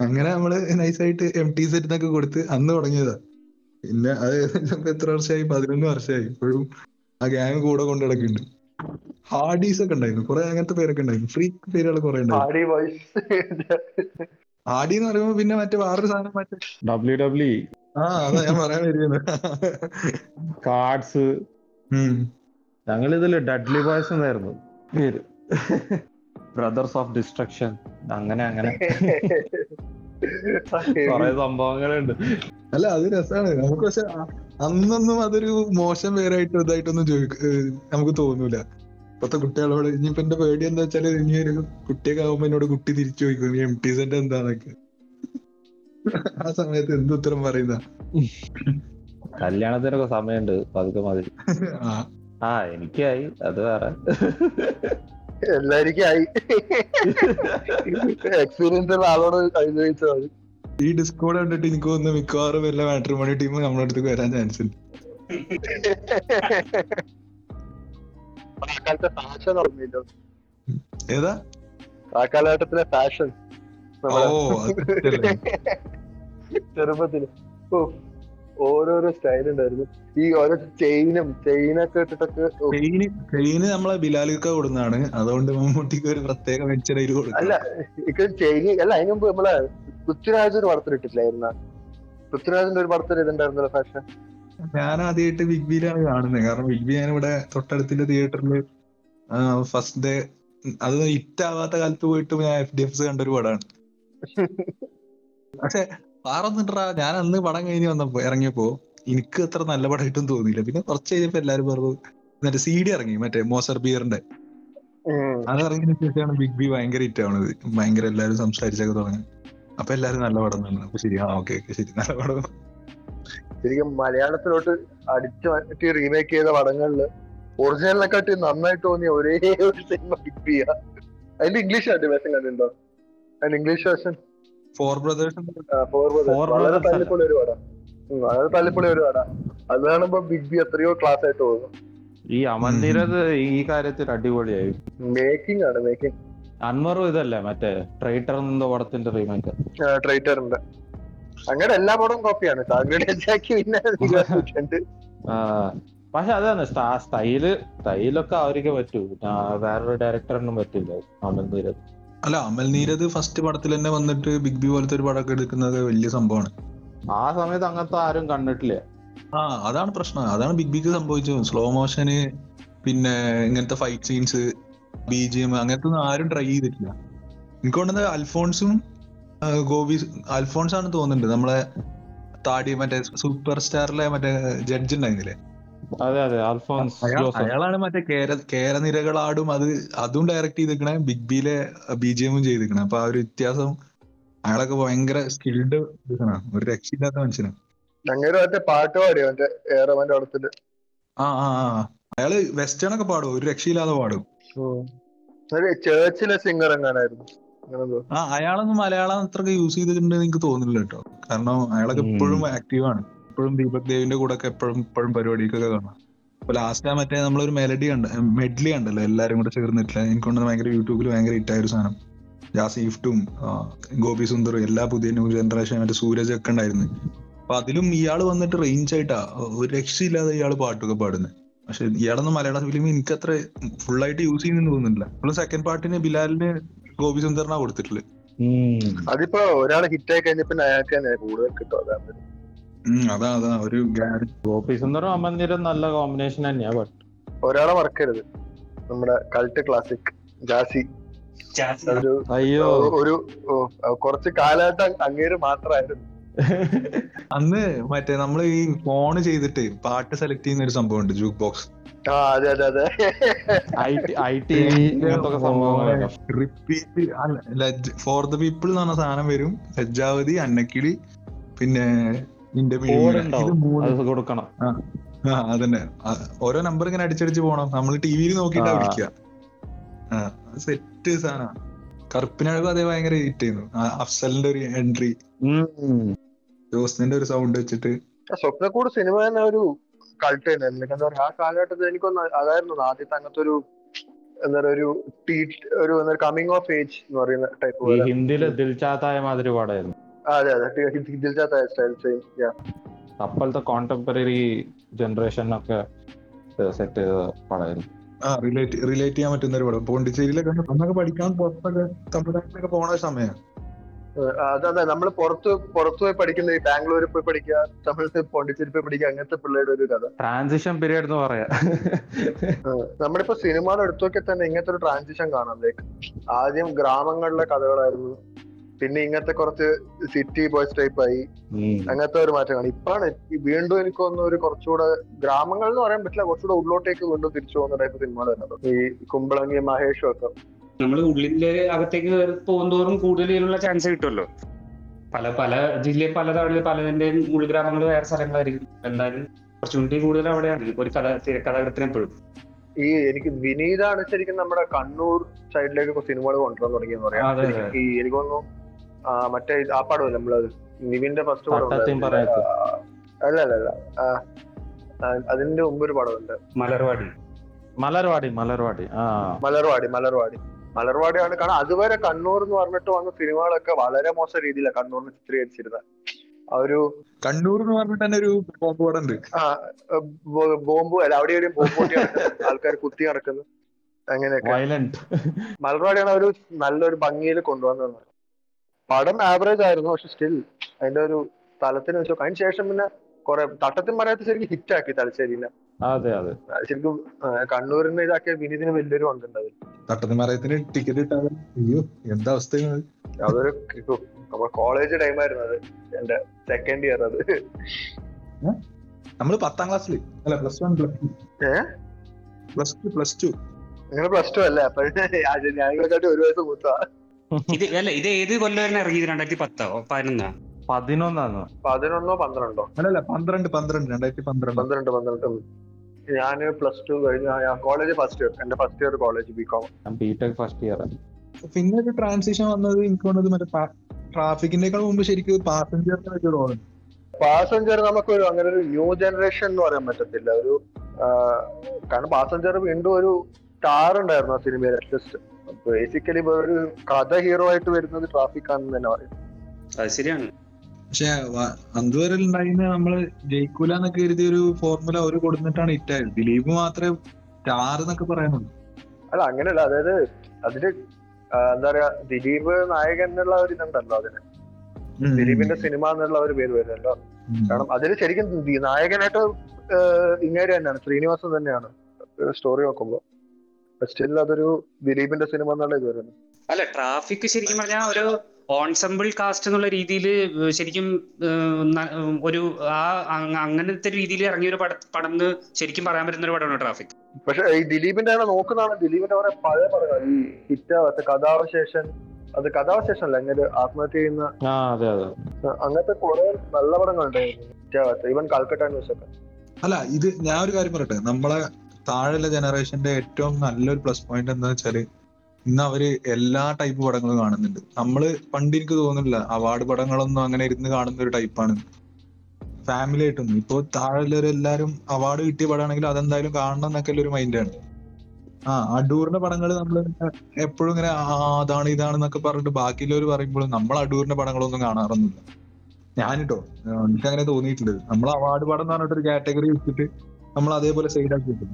അങ്ങനെ നമ്മൾ നൈസായിട്ട് എം ടി സെറ്റ് എന്നൊക്കെ കൊടുത്ത് അന്ന് തുടങ്ങിയതാ. പിന്നെ അത് എത്ര വർഷമായി? പതിനൊന്ന് വർഷമായി. ഇപ്പോഴും ആ ഗ്യാങ് കൂടെ കൊണ്ടു നടക്കുന്നുണ്ട് ഹാർഡീസ് ഒക്കെ ഉണ്ടായിരുന്നു. കുറെ അങ്ങനത്തെ പേരൊക്കെ ഉണ്ടായിരുന്നു. ഫ്രീ പേരുകൾ കുറെ ഉണ്ടായിരുന്നു. ഹാഡി എന്ന് പറയുമ്പോ പിന്നെ മറ്റേ വേറൊരു സാധനം മറ്റേ ഡബ്ല്യു ഡബ്ല്യു ആ അതാ ഞാൻ പറയാൻ വരുന്നത്. കാർഡ്സ് ഉം. ഞങ്ങൾ ഇതിൽ ഡഡ്ലി ബോയ്സ് എന്നായിരുന്നു. പേര്. ബ്രദേഴ്സ് ഓഫ് ഡിസ്ട്രക്ഷൻ അങ്ങനെ അങ്ങനെ. കുറെ സംഭവങ്ങളുണ്ട്. അല്ല അത് രസമാണ് നമുക്ക് പക്ഷെ അന്നൊന്നും അതൊരു മോശം പേരായിട്ട് ഇതായിട്ടൊന്നും ചോദിക്ക നമുക്ക് തോന്നൂല. ഇപ്പത്തെ കുട്ടികളോട് ഇനിയിപ്പോ എന്റെ പേടി എന്താ വെച്ചാൽ ഇനി ഒരു കുട്ടിയൊക്കെ ആവുമ്പോ എന്നോട് കുട്ടി തിരിച്ചു ചോദിക്കും എം ടി സെന്റ് എന്താന്നൊക്കെ. ആ സമയത്ത് എന്ത് ഉത്തരം പറയുന്ന? കല്യാണത്തിനൊക്കെ സമയമുണ്ട് പതുക്കെ മതി. ആ. ആ എനിക്കായി. അത് വേറെ. ആയി എക്സ്പീരിയൻസ് ഉള്ള ആളോട് മതി. ഈ ഡിസ്കോഡ് കണ്ടിട്ട് എനിക്ക് തോന്നുന്നു മിക്കവാറും എല്ലാ മാട്രിമോണി ടീം നമ്മുടെ അടുത്തേക്ക് വരാൻ ചാൻസ് ഉണ്ട്. ഫാഷൻ ഓർമ്മയില്ലോ? ഏതാ? ആ കാലഘട്ടത്തിലെ ഫാഷൻ? ചെറുപ്പത്തിൽ. ഓ ഓരോരോ സ്റ്റൈൽ ഉണ്ടായിരുന്നു. ഈ ഓരോ ചെയിനും ചെയിനൊക്കെ ഇട്ടിട്ടൊക്കെ ചെയിന് നമ്മളെ ബിലാലിക്ക കൊടുക്കുന്നതാണ്. അതുകൊണ്ട് മമ്മൂട്ടിക്ക് ഒരു പ്രത്യേക വെച്ചടയിൽ കൊടുക്കും. അല്ല ഇക്ക് ചെയിൻ അല്ല അതിന് മുമ്പ് നമ്മളെ പൃഥ്വിരാജ് ഒരു പടത്തിൽ ഇട്ടിട്ടില്ലായിരുന്ന? പൃഥ്വിരാജിന്റെ ഒരു പടത്തിൽ ഇതുണ്ടായിരുന്നല്ലോ ഫാഷൻ? ഞാൻ ആദ്യമായിട്ട് ബിഗ് ബിയിലാണ് കാണുന്നത് കാരണം ബിഗ് ബി ഞാൻ ഇവിടെ തൊട്ടടുത്തിന്റെ തിയേറ്ററിൽ ഫസ്റ്റ് ഡേ അത് ഹിറ്റ് ആവാത്ത കാലത്ത് പോയിട്ട് ഞാൻ എഫ് ഡി എഫ് കണ്ട ഒരു പടമാണ് പക്ഷെ പാറന്നിട്ടാ ഞാൻ അന്ന് പടം കഴിഞ്ഞ് വന്നപ്പോ ഇറങ്ങിയപ്പോ എനിക്ക് അത്ര നല്ല പടമായിട്ടും തോന്നിയില്ല. പിന്നെ കുറച്ച് കഴിഞ്ഞപ്പോ എല്ലാരും പറഞ്ഞു മറ്റേ സി ഡി ഇറങ്ങി മറ്റേ മോസർ ബിയറിന്റെ അത് ഇറങ്ങിയ ശേഷമാണ് ബിഗ് ബി ഭയങ്കര ഹിറ്റ് ആവണത്. ഭയങ്കര എല്ലാരും സംസാരിച്ചൊക്കെ തുടങ്ങി. അപ്പൊ എല്ലാരും നല്ല പടം തന്നെ അപ്പൊ ശരി ആ ഓക്കെ ഓക്കെ ശരി നല്ല പടം. ശരിക്കും മലയാളത്തിലോട്ട് അടിച്ചു മാറ്റി റീമേക്ക് ചെയ്ത പടങ്ങളിൽ ഒറിജിനലിനെക്കാട്ടി നന്നായിട്ട് തോന്നിയ ഒരേ ഒരു സിനിമ ബിഗ് ബിയാ അതിന്റെ ഇംഗ്ലീഷ് വേഷം കണ്ടിട്ടുണ്ടോ? അതിന്റെ English version Four Brothers Four Brothers വളരെ Brothers തല്ലിപ്പൊളി ഒരു പടം. വളരെ തല്ലിപ്പൊളി ഒരു പടം. അത് കാണുമ്പോ ബിഗ് ബി എത്രയോ ക്ലാസ് ആയിട്ട് തോന്നും. ഈ അമൻ നീരദ് ഈ കാര്യത്തിൽ അടിപൊളിയായി. മേക്കിംഗ് ആണ് മേക്കിംഗ് അൻവറും ഇതല്ലേ മറ്റേ ട്രൈറ്റർ എന്ന പടത്തിന്റെ റീമേക്ക് ട്രൈറ്ററിന്റെ അങ്ങനെ എല്ലാ പടവും കോപ്പിയാണ്. പക്ഷെ അതാണ് സ്റ്റൈൽ സ്റ്റൈലൊക്കെ അവർക്ക് പറ്റൂ. വേറൊരു ഡയറക്ടറിനും പറ്റില്ല അമൻ നീരദ് അല്ല അമൽ നീരത് ഫസ്റ്റ് പടത്തിൽ തന്നെ വന്നിട്ട് ബിഗ് ബി പോലത്തെ ഒരു പടമൊക്കെ എടുക്കുന്നത് വലിയ സംഭവമാണ്. ആ സമയത്ത് അങ്ങനത്തെ ആരും കണ്ടിട്ടില്ല. ആ അതാണ് പ്രശ്നം. അതാണ് ബിഗ് ബിക്ക് സംഭവിച്ചത്. സ്ലോ മോഷന് പിന്നെ ഇങ്ങനത്തെ fight scenes B G M അങ്ങനത്തെ ഒന്നും ആരും ട്രൈ ചെയ്തിട്ടില്ല. എനിക്ക് തോന്നുന്നത് അൽഫോൺസും ഗോപി അൽഫോൺസ് ആണ് തോന്നുന്നുണ്ട്. നമ്മളെ താടി മറ്റേ സൂപ്പർ സ്റ്റാറിലെ മറ്റേ ജഡ്ജ് ഉണ്ടായിരുന്നില്ലേ? അതെ അതെ. അൽഫോൻസ് അയാളാണ് മറ്റേ കേര കേരനിരകളാടും അത് അതും ഡയറക്ട് ചെയ്തിരിക്കണേ ബിഗ് ബിയിലെ ബി ജി എമ്മും ചെയ്തിരിക്കണേ. അപ്പൊ ആ ഒരു വ്യത്യാസം അയാളൊക്കെ ഭയങ്കര സ്കിൽഡ് ഒരു രക്ഷയില്ലാത്ത മനുഷ്യനാണ് മറ്റേ പാട്ട് പാടിയോ? മറ്റേ ആ ആ ആ. അയാൾ വെസ്റ്റേൺ ഒക്കെ പാടും. ഒരു രക്ഷയില്ലാതെ പാടും. ചേർച്ചിലെ സിംഗർ എങ്ങാനായിരുന്നു. ആ അയാളൊന്നും മലയാളം അത്രയ്ക്ക് യൂസ് ചെയ്തിട്ടുണ്ടെന്ന് എനിക്ക് തോന്നുന്നില്ല കേട്ടോ. കാരണം അയാളൊക്കെ. എപ്പോഴും ആക്റ്റീവ് ആണ്. എപ്പോഴും ദീപക് ദേവിന്റെ കൂടെ ഒക്കെ എപ്പോഴും ഇപ്പോഴും പരിപാടിക്കൊക്കെ കാണാം. അപ്പൊ ലാസ്റ്റ് ആ മറ്റേ നമ്മളൊരു മെലഡി ഉണ്ട് മെഡ്ലി കണ്ടല്ലോ എല്ലാരും കൂടെ ചേർന്നിട്ടില്ല. എനിക്ക് തോന്നുന്നത് ഭയങ്കര യൂട്യൂബിൽ ഭയങ്കര ഹിറ്റ് ആയ ഒരു സാധനം ജാസിഫ്റ്റും ഗോപി സുന്ദറും എല്ലാ പുതിയ ന്യൂ ജനറേഷൻ മറ്റേ സൂരജ് ഒക്കെ ഉണ്ടായിരുന്നു. അപ്പൊ അതിലും ഇയാൾ വന്നിട്ട് റേഞ്ച് ആയിട്ടാ ഒരു രക്ഷയില്ലാതെ ഇയാൾ പാട്ടൊക്കെ പാടുന്നത് പക്ഷെ ഇയാളൊന്നും മലയാള ഫിലിം എനിക്ക് അത്ര ഫുൾ ആയിട്ട് യൂസ് ചെയ്യുന്നു തോന്നുന്നില്ല. നമ്മൾ സെക്കൻഡ് പാർട്ടിന് ബിലാലിന് ഗോപി സുന്ദറിനാ കൊടുത്തിട്ടുള്ളത് അതിപ്പോ ഒരാൾ ഹിറ്റ് ആയി പിന്നെ അയാൾക്ക് തന്നെ കൂടുതൽ കിട്ടും അതാണ് അതാ അതാ ഒരു ഗോപി സുന്ദറും അമൽ നല്ല കോമ്പിനേഷൻ തന്നെയാ ബട്ട് ഒരാളെ മറക്കരുത്. നമ്മുടെ കൾട്ട് ക്ലാസിക് ജാസി. അയ്യോ. ഒരു കുറച്ച് കാലഘട്ടം അങ്ങേര് മാത്രമായിരുന്നു. അന്ന് മറ്റേ നമ്മൾ ഈ ഫോൺ ചെയ്തിട്ട് പാട്ട് സെലക്ട് ചെയ്യുന്ന ഒരു സംഭവം ഉണ്ട് jukebox repeat for the people എന്ന് പറഞ്ഞ സാധനം വരും. ലജ്ജാവതി അന്നക്കിളി പിന്നെ നിന്റെ കൊടുക്കണം. ആ അതന്നെ. ഓരോ നമ്പർ ഇങ്ങനെ അടിച്ചടിച്ച് പോണം. നമ്മൾ ടി വിയിൽ നോക്കിട്ടാ ആ. വിളിക്കുക സെറ്റ് സാന കറുപ്പിനഴകും അതേ ഭയങ്കര ഹിറ്റ് ചെയ്യുന്നു അഫ്സലിന്റെ ഒരു എൻട്രി ജോസിന്റെ ഒരു സൗണ്ട് വെച്ചിട്ട്. സ്വപ്നക്കൂട് സിനിമ തന്നെ ഒരു കൾട്ട് തന്നെ. എന്താ പറയാ ആ കാലഘട്ടത്തിൽ എനിക്കൊന്ന് അതായിരുന്നു ആദ്യത്തെ അങ്ങനത്തെ ഒരു എന്താ പറയുക ഒരു ഒരു കമ്മിങ് ഓഫ് ഏജ് എന്ന് പറയുന്ന ടൈപ്പ് ഹിന്ദിയിലെ ദിൽചാത്തായ മാതിരി പാടായിരുന്നു. അതെ അതെ. ദിൽജാത്ത സ്റ്റൈൽ സെയിം അപ്പോഴത്തെ കോണ്ടംപററി ജനറേഷനൊക്കെ സെറ്റ് ചെയ്ത പടമായിരുന്നു. ആ റിലേറ്റ് റിലേറ്റ് ചെയ്യാൻ പറ്റുന്ന ഒരു പടം. പോണ്ടിച്ചേരിയിലൊക്കെ അന്നൊക്കെ പഠിക്കാൻ പുറത്തൊക്കെ തമിഴ്നാട്ടിലൊക്കെ പോണ സമയം. അതെ അതെ നമ്മൾ പുറത്ത് പുറത്ത് പോയി പഠിക്കുന്ന ഈ ബാംഗ്ലൂരിൽ പോയി പഠിക്കുക തമിഴ് പോണ്ടിച്ചേരി പോയി പഠിക്കുക അങ്ങനത്തെ പിള്ളേരുടെ ഒരു കഥ. ട്രാൻസിഷൻ പീരീഡ് എന്ന് പറയാ. നമ്മളിപ്പോ സിനിമകൾ എടുത്തൊക്കെ തന്നെ ഇങ്ങനത്തെ ഒരു ട്രാൻസിഷൻ കാണാം. ലൈക്ക് ആദ്യം ഗ്രാമങ്ങളിലെ കഥകളായിരുന്നു. പിന്നെ ഇങ്ങനത്തെ കുറച്ച് സിറ്റി ബോയ്സ് ടൈപ്പ് ആയി. അങ്ങനത്തെ ഒരു മാറ്റമാണ് ഇപ്പാണ് വീണ്ടും എനിക്ക് തോന്നുന്നു ഒരു കുറച്ചുകൂടെ ഗ്രാമങ്ങൾ എന്ന് പറയാൻ പറ്റില്ല കുറച്ചുകൂടെ ഉള്ളിലോട്ടേക്ക് വീണ്ടും തിരിച്ചു പോകുന്ന ടൈപ്പ് സിനിമകൾ തന്നെ ഈ കുമ്പളങ്ങി മഹേഷും ഒക്കെ. നമ്മൾ ഉള്ളിന്റെ അകത്തേക്ക് പോകുന്നതോറും കൂടുതലുള്ള ചാൻസ് കിട്ടുമല്ലോ പല പല ജില്ലയിൽ പല തവണ പലതിന്റെ ഉൾഗ്രാമങ്ങൾ വേറെ സ്ഥലങ്ങളായിരിക്കും. എന്തായാലും ഓപ്പർച്യൂണിറ്റി കൂടുതൽ അവിടെയാണ്. ഒരു കഥ തിരക്കഥാകൃത്തിന് എപ്പോഴും. ഈ എനിക്ക് വിനീതാണ് ശരിക്കും നമ്മുടെ കണ്ണൂർ സൈഡിലേക്ക് സിനിമകൾ കൊണ്ടുവരാൻ തുടങ്ങിയെന്ന് പറയാം. ഈ എനിക്ക് തോന്നുന്നു മറ്റേ ആ പടം നമ്മളത് നിവിന്റെ ഫസ്റ്റ് പടം അല്ല അല്ല അല്ല. അതിന്റെ മുമ്പ് ഒരു പടമുണ്ട് മലർവാടി. മലർവാടി മലർവാടി. ആ. മലർവാടി മലർവാടി. മലർവാടിയാണ് കാരണം അതുവരെ കണ്ണൂർ എന്ന് പറഞ്ഞിട്ട് വന്ന സിനിമകളൊക്കെ വളരെ മോശം രീതിയിലാണ് കണ്ണൂരിനെ ചിത്രീകരിച്ചിരുന്നത് ആ ഒരു കണ്ണൂർ എന്ന് പറഞ്ഞിട്ട് തന്നെ ഒരു ബോംബ് ഉണ്ട്. ആ ബോംബ് അല്ല അവിടെ ഒരു ബോംബ് പൊട്ടി ആൾക്കാർ കുത്തി നടക്കുന്നു. അങ്ങനെയൊക്കെ. മലർവാടിയാണ് ഒരു നല്ലൊരു ഭംഗിയിൽ കൊണ്ടുവന്നത് പടം ആവറേജ് ആയിരുന്നു പക്ഷെ സ്റ്റിൽ അതിന്റെ ഒരു തലത്തിന് വെച്ചോ അതിന് ശേഷം പിന്നെ കുറെ തട്ടത്തിൻ പറയാത്ത ശരിക്കും ഹിറ്റ് ആക്കി തലശ്ശേരിനെ. അതെ അതെ. ശരിക്കും കണ്ണൂരിന് ഇതാക്കിയ വിനീതിന് വലിയൊരു പങ്കുണ്ട് അതിൽ ടിക്കറ്റ് കിട്ടാതെ അയ്യോ എന്താ അവസ്ഥ അതൊരു നമ്മുടെ കോളേജ് ടൈം ആയിരുന്നു അത്. എന്റെ സെക്കൻഡ് ഇയർ അത്. നമ്മൾ പത്താം ക്ലാസ്സിൽ അല്ല plus one plus two plus two plus two അങ്ങനെ പ്ലസ് ടു അല്ലേ? അപ്പൊ ഞാൻ ഒരു വയസ്സ് മൂത്താ. ഇത് അല്ല ഇത് ഏത് കൊല്ലമായിരുന്നു ഇറങ്ങിയത്? രണ്ടായിരത്തി പത്തോ പതിനൊന്നോ? പതിനൊന്നാന്ന്? പതിനൊന്നോ പന്ത്രണ്ടോ? അല്ലല്ല പന്ത്രണ്ട് പന്ത്രണ്ട് രണ്ടായിരത്തി പന്ത്രണ്ട് പന്ത്രണ്ട്. പന്ത്രണ്ട് ഞാൻ ഞാൻ പ്ലസ് ടു കഴിഞ്ഞ കോളേജ് ഫസ്റ്റ് ഇയർ. എന്റെ first year college B Com. ഞാൻ ബിടെക് ഫസ്റ്റ് ഇയർ പിന്നെ ഒരു ട്രാൻസിഷൻ വന്നത് എനിക്ക് തോന്നുന്നത് മറ്റേ ട്രാഫിക്കിനേക്കാൾ മുമ്പ് ശരിക്കും പാസഞ്ചർ ഒരു റോൾ പാസഞ്ചർ നമുക്കൊരു അങ്ങനെ ഒരു ന്യൂ ജനറേഷൻ എന്ന് പറയാൻ പറ്റത്തില്ല. ഒരു കാരണം പാസഞ്ചർ വീണ്ടും ഒരു സ്റ്റാർ ഉണ്ടായിരുന്നു ആ സിനിമയിൽ അറ്റ്ലീസ്റ്റ് ബേസിക്കലി ഒരു കഥ ഹീറോ ആയിട്ട് വരുന്നത് ട്രാഫിക് ആണെന്ന് തന്നെ പറയും. അത് ശരിയാണ്. പക്ഷെ അന്തുവരെ ഉണ്ടായിരുന്ന നമ്മൾ ജയിക്കൂല എന്നൊക്കെ കരുതിയ ഒരു ഫോർമുല അവർ കൊടുത്തിട്ടാണ് ഇറ്റായത് ദിലീപ് മാത്രമേ സ്റ്റാർ എന്നൊക്കെ പറയാനുള്ളൂ. അല്ല അങ്ങനെയല്ല. അതായത് അതിൽ എന്താ പറയാ ദിലീപ് നായകൻ എന്നുള്ള ഒരു ഇതുണ്ടല്ലോ അതിന്. ദിലീപിന്റെ സിനിമ എന്നുള്ള ഒരു പേര് വരുമല്ലോ കാരണം അതിൽ ശരിക്കും നായകനായിട്ട് ഇങ്ങേര് തന്നെയാണ് ശ്രീനിവാസൻ തന്നെയാണ് സ്റ്റോറി നോക്കുമ്പോ. സ്റ്റിൽ അതൊരു ദിലീപിന്റെ സിനിമ എന്നുള്ള ഇത് വരുന്നത് അല്ല ട്രാഫിക് ശരിക്കും പറഞ്ഞാൽ ഒരു ഓൺസംബിൾ കാസ്റ്റ് എന്നുള്ള രീതിയിൽ ശരിക്കും ഒരു ആ അങ്ങനത്തെ രീതിയിൽ ഇറങ്ങിയ ഒരു പടം പടം എന്ന് ശരിക്കും പറയാൻ പറ്റുന്ന ഒരു പടമാണ് ട്രാഫിക് പക്ഷെ ഈ ദിലീപിന്റെ ആണ് നോക്കുന്നതാണ്. ദിലീപിന്റെ കുറെ പഴയ പടങ്ങൾ. ഈ ഹിറ്റാവാത്ത കഥാവശേഷൻ അത് കഥാവശേഷം അല്ല എങ്ങനെ ആത്മഹത്യ ചെയ്യുന്ന ആ അതെ അതെ. അങ്ങനത്തെ കുറെ നല്ല പടങ്ങളുണ്ടായിരുന്നു ഹിറ്റാവാത്ത ഈവൻ കൽക്കട്ട ന്യൂസ് ഒക്കെ. അല്ല ഇത് ഞാൻ ഒരു കാര്യം പറയട്ടെ. നമ്മളെ താഴെയുള്ള ജനറേഷന്റെ ഏറ്റവും നല്ലൊരു പ്ലസ് പോയിന്റ് എന്താ വെച്ചാൽ ഇന്ന് അവർ എല്ലാ ടൈപ്പ് പടങ്ങളും കാണുന്നുണ്ട്. നമ്മൾ പണ്ട് എനിക്ക് തോന്നുന്നില്ല അവാർഡ് പടങ്ങളൊന്നും അങ്ങനെ ഇരുന്ന് കാണുന്ന ഒരു ടൈപ്പാണ് ഫാമിലി ആയിട്ടൊന്നും ഇപ്പൊ താഴെയുള്ളവരെല്ലാരും അവാർഡ് കിട്ടിയ പടമാണെങ്കിൽ അതെന്തായാലും കാണണം എന്നൊക്കെ ഒരു മൈൻഡാണ് ആ അടൂറിന്റെ പടങ്ങൾ നമ്മൾ എപ്പോഴും ഇങ്ങനെ അതാണ് ഇതാണെന്നൊക്കെ പറഞ്ഞിട്ട് ബാക്കിയുള്ളവർ പറയുമ്പോഴും നമ്മൾ അടൂറിന്റെ പടങ്ങളൊന്നും കാണാറൊന്നുമില്ല. ഞാനിട്ടോ എനിക്ക് അങ്ങനെ തോന്നിയിട്ടുണ്ട്. നമ്മൾ അവാർഡ് പടം എന്ന് പറഞ്ഞിട്ട് ഒരു കാറ്റഗറി വെച്ചിട്ട് നമ്മൾ അതേപോലെ സൈഡ് ആക്കി വെക്കും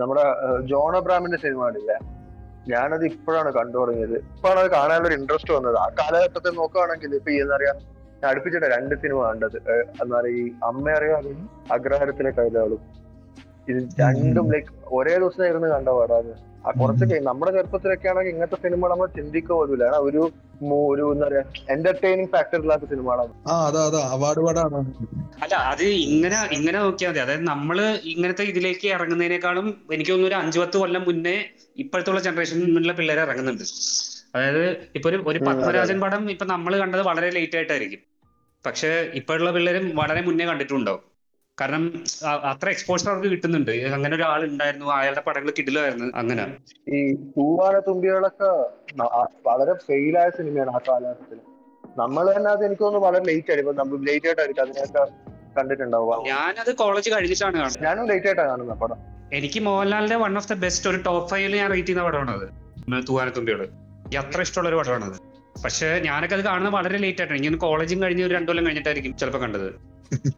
നമ്മുടെ ജോൺ അബ്രാമിന്റെ സിനിമ ഉണ്ടല്ലേ ഞാനത് ഇപ്പോഴാണ് കണ്ടു തുടങ്ങിയത് ഇപ്പോഴാണ് അത് കാണാനുള്ള ഒരു ഇൻട്രസ്റ്റ് വന്നത്. ആ കാലഘട്ടത്തെ നോക്കുകയാണെങ്കിൽ ഇപ്പൊ ഈ എന്താ പറയാ ഞാൻ അടുപ്പിച്ചിട്ട് രണ്ട് സിനിമ കണ്ടത്. എന്നാ എന്താ പറയാ ഈ അമ്മ അറിയാതെ അഗ്രഹാരത്തിലെ കവിതകളും ഇത് രണ്ടും ലൈക്ക് ഒരേ ദിവസം ഇരുന്ന് കണ്ട പാടാണ്. കുറച്ചൊക്കെ നമ്മുടെ ചെറുപ്പത്തിലൊക്കെ ആണെങ്കിൽ ഇങ്ങനത്തെ സിനിമ നമ്മൾ ചിന്തിക്കുക പോലും ഒരു ഒരു എന്താ പറയാ എന്റർടൈനിങ് ഫാക്ടർ ഇല്ലാത്ത സിനിമകളാണ്. ആ അതാ അതാ അവാർഡ് അല്ല അത് ഇങ്ങനെ ഇങ്ങനെ നോക്കിയാൽ മതി. അതായത് നമ്മൾ ഇങ്ങനത്തെ ഇതിലേക്ക് ഇറങ്ങുന്നതിനേക്കാളും എനിക്ക് തോന്നുന്നു ഒരു അഞ്ചു പത്ത് കൊല്ലം മുന്നേ ഇപ്പോഴത്തുള്ള ജനറേഷനിലുള്ള പിള്ളേർ ഇറങ്ങുന്നുണ്ട്. അതായത് ഇപ്പൊ ഒരു ഒരു പത്മരാജൻ പടം ഇപ്പൊ നമ്മൾ കണ്ടത് വളരെ ലേറ്റ് ആയിട്ടായിരിക്കും. പക്ഷെ ഇപ്പോഴുള്ള പിള്ളേരും വളരെ മുന്നേ കണ്ടിട്ടുണ്ടാവും കാരണം അത്ര എക്സ്പോഷർ അവർക്ക് കിട്ടുന്നുണ്ട്. അങ്ങനെ ഒരാൾ ഉണ്ടായിരുന്നു അയാളുടെ പടങ്ങൾ കിടിലായിരുന്നു അങ്ങനെ. ഈ പൂവാന തുമ്പികളൊക്കെ വളരെ ഫെയിൽ ആയ സിനിമയാണ് ആ കാലഘട്ടത്തിൽ നമ്മൾ തന്നെ അത് എനിക്ക് തോന്നുന്നു വളരെ ലേറ്റ് ആയിട്ട് നമ്മൾ ലേറ്റ് ആയിട്ടായിരിക്കും അതിനൊക്കെ കണ്ടിട്ടുണ്ടാവുക ഞാനത് കോളേജ് കഴിഞ്ഞിട്ടാണ് കാണുന്നത്. ഞാനും ലേറ്റ് ആയിട്ടാണ് കാണുന്നത് പടം. എനിക്ക് മോഹൻലാലിന്റെ വൺ ഓഫ് ദ ബെസ്റ്റ് ഒരു ടോപ്പ് ഫൈവിൽ ഞാൻ റേറ്റ് ചെയ്യുന്ന പടമാണത് തൂവാനത്തുമ്പിയോട് എനിക്ക് അത്ര ഇഷ്ടമുള്ള ഒരു പടമാണത് പക്ഷെ ഞാനൊക്കെ അത് കാണുന്നത് വളരെ ലേറ്റ് ആയിട്ടാണ്. ഇങ്ങനെ കോളേജും കഴിഞ്ഞ് ഒരു രണ്ടു കൊല്ലം കഴിഞ്ഞിട്ടായിരിക്കും ചിലപ്പോൾ കണ്ടത്.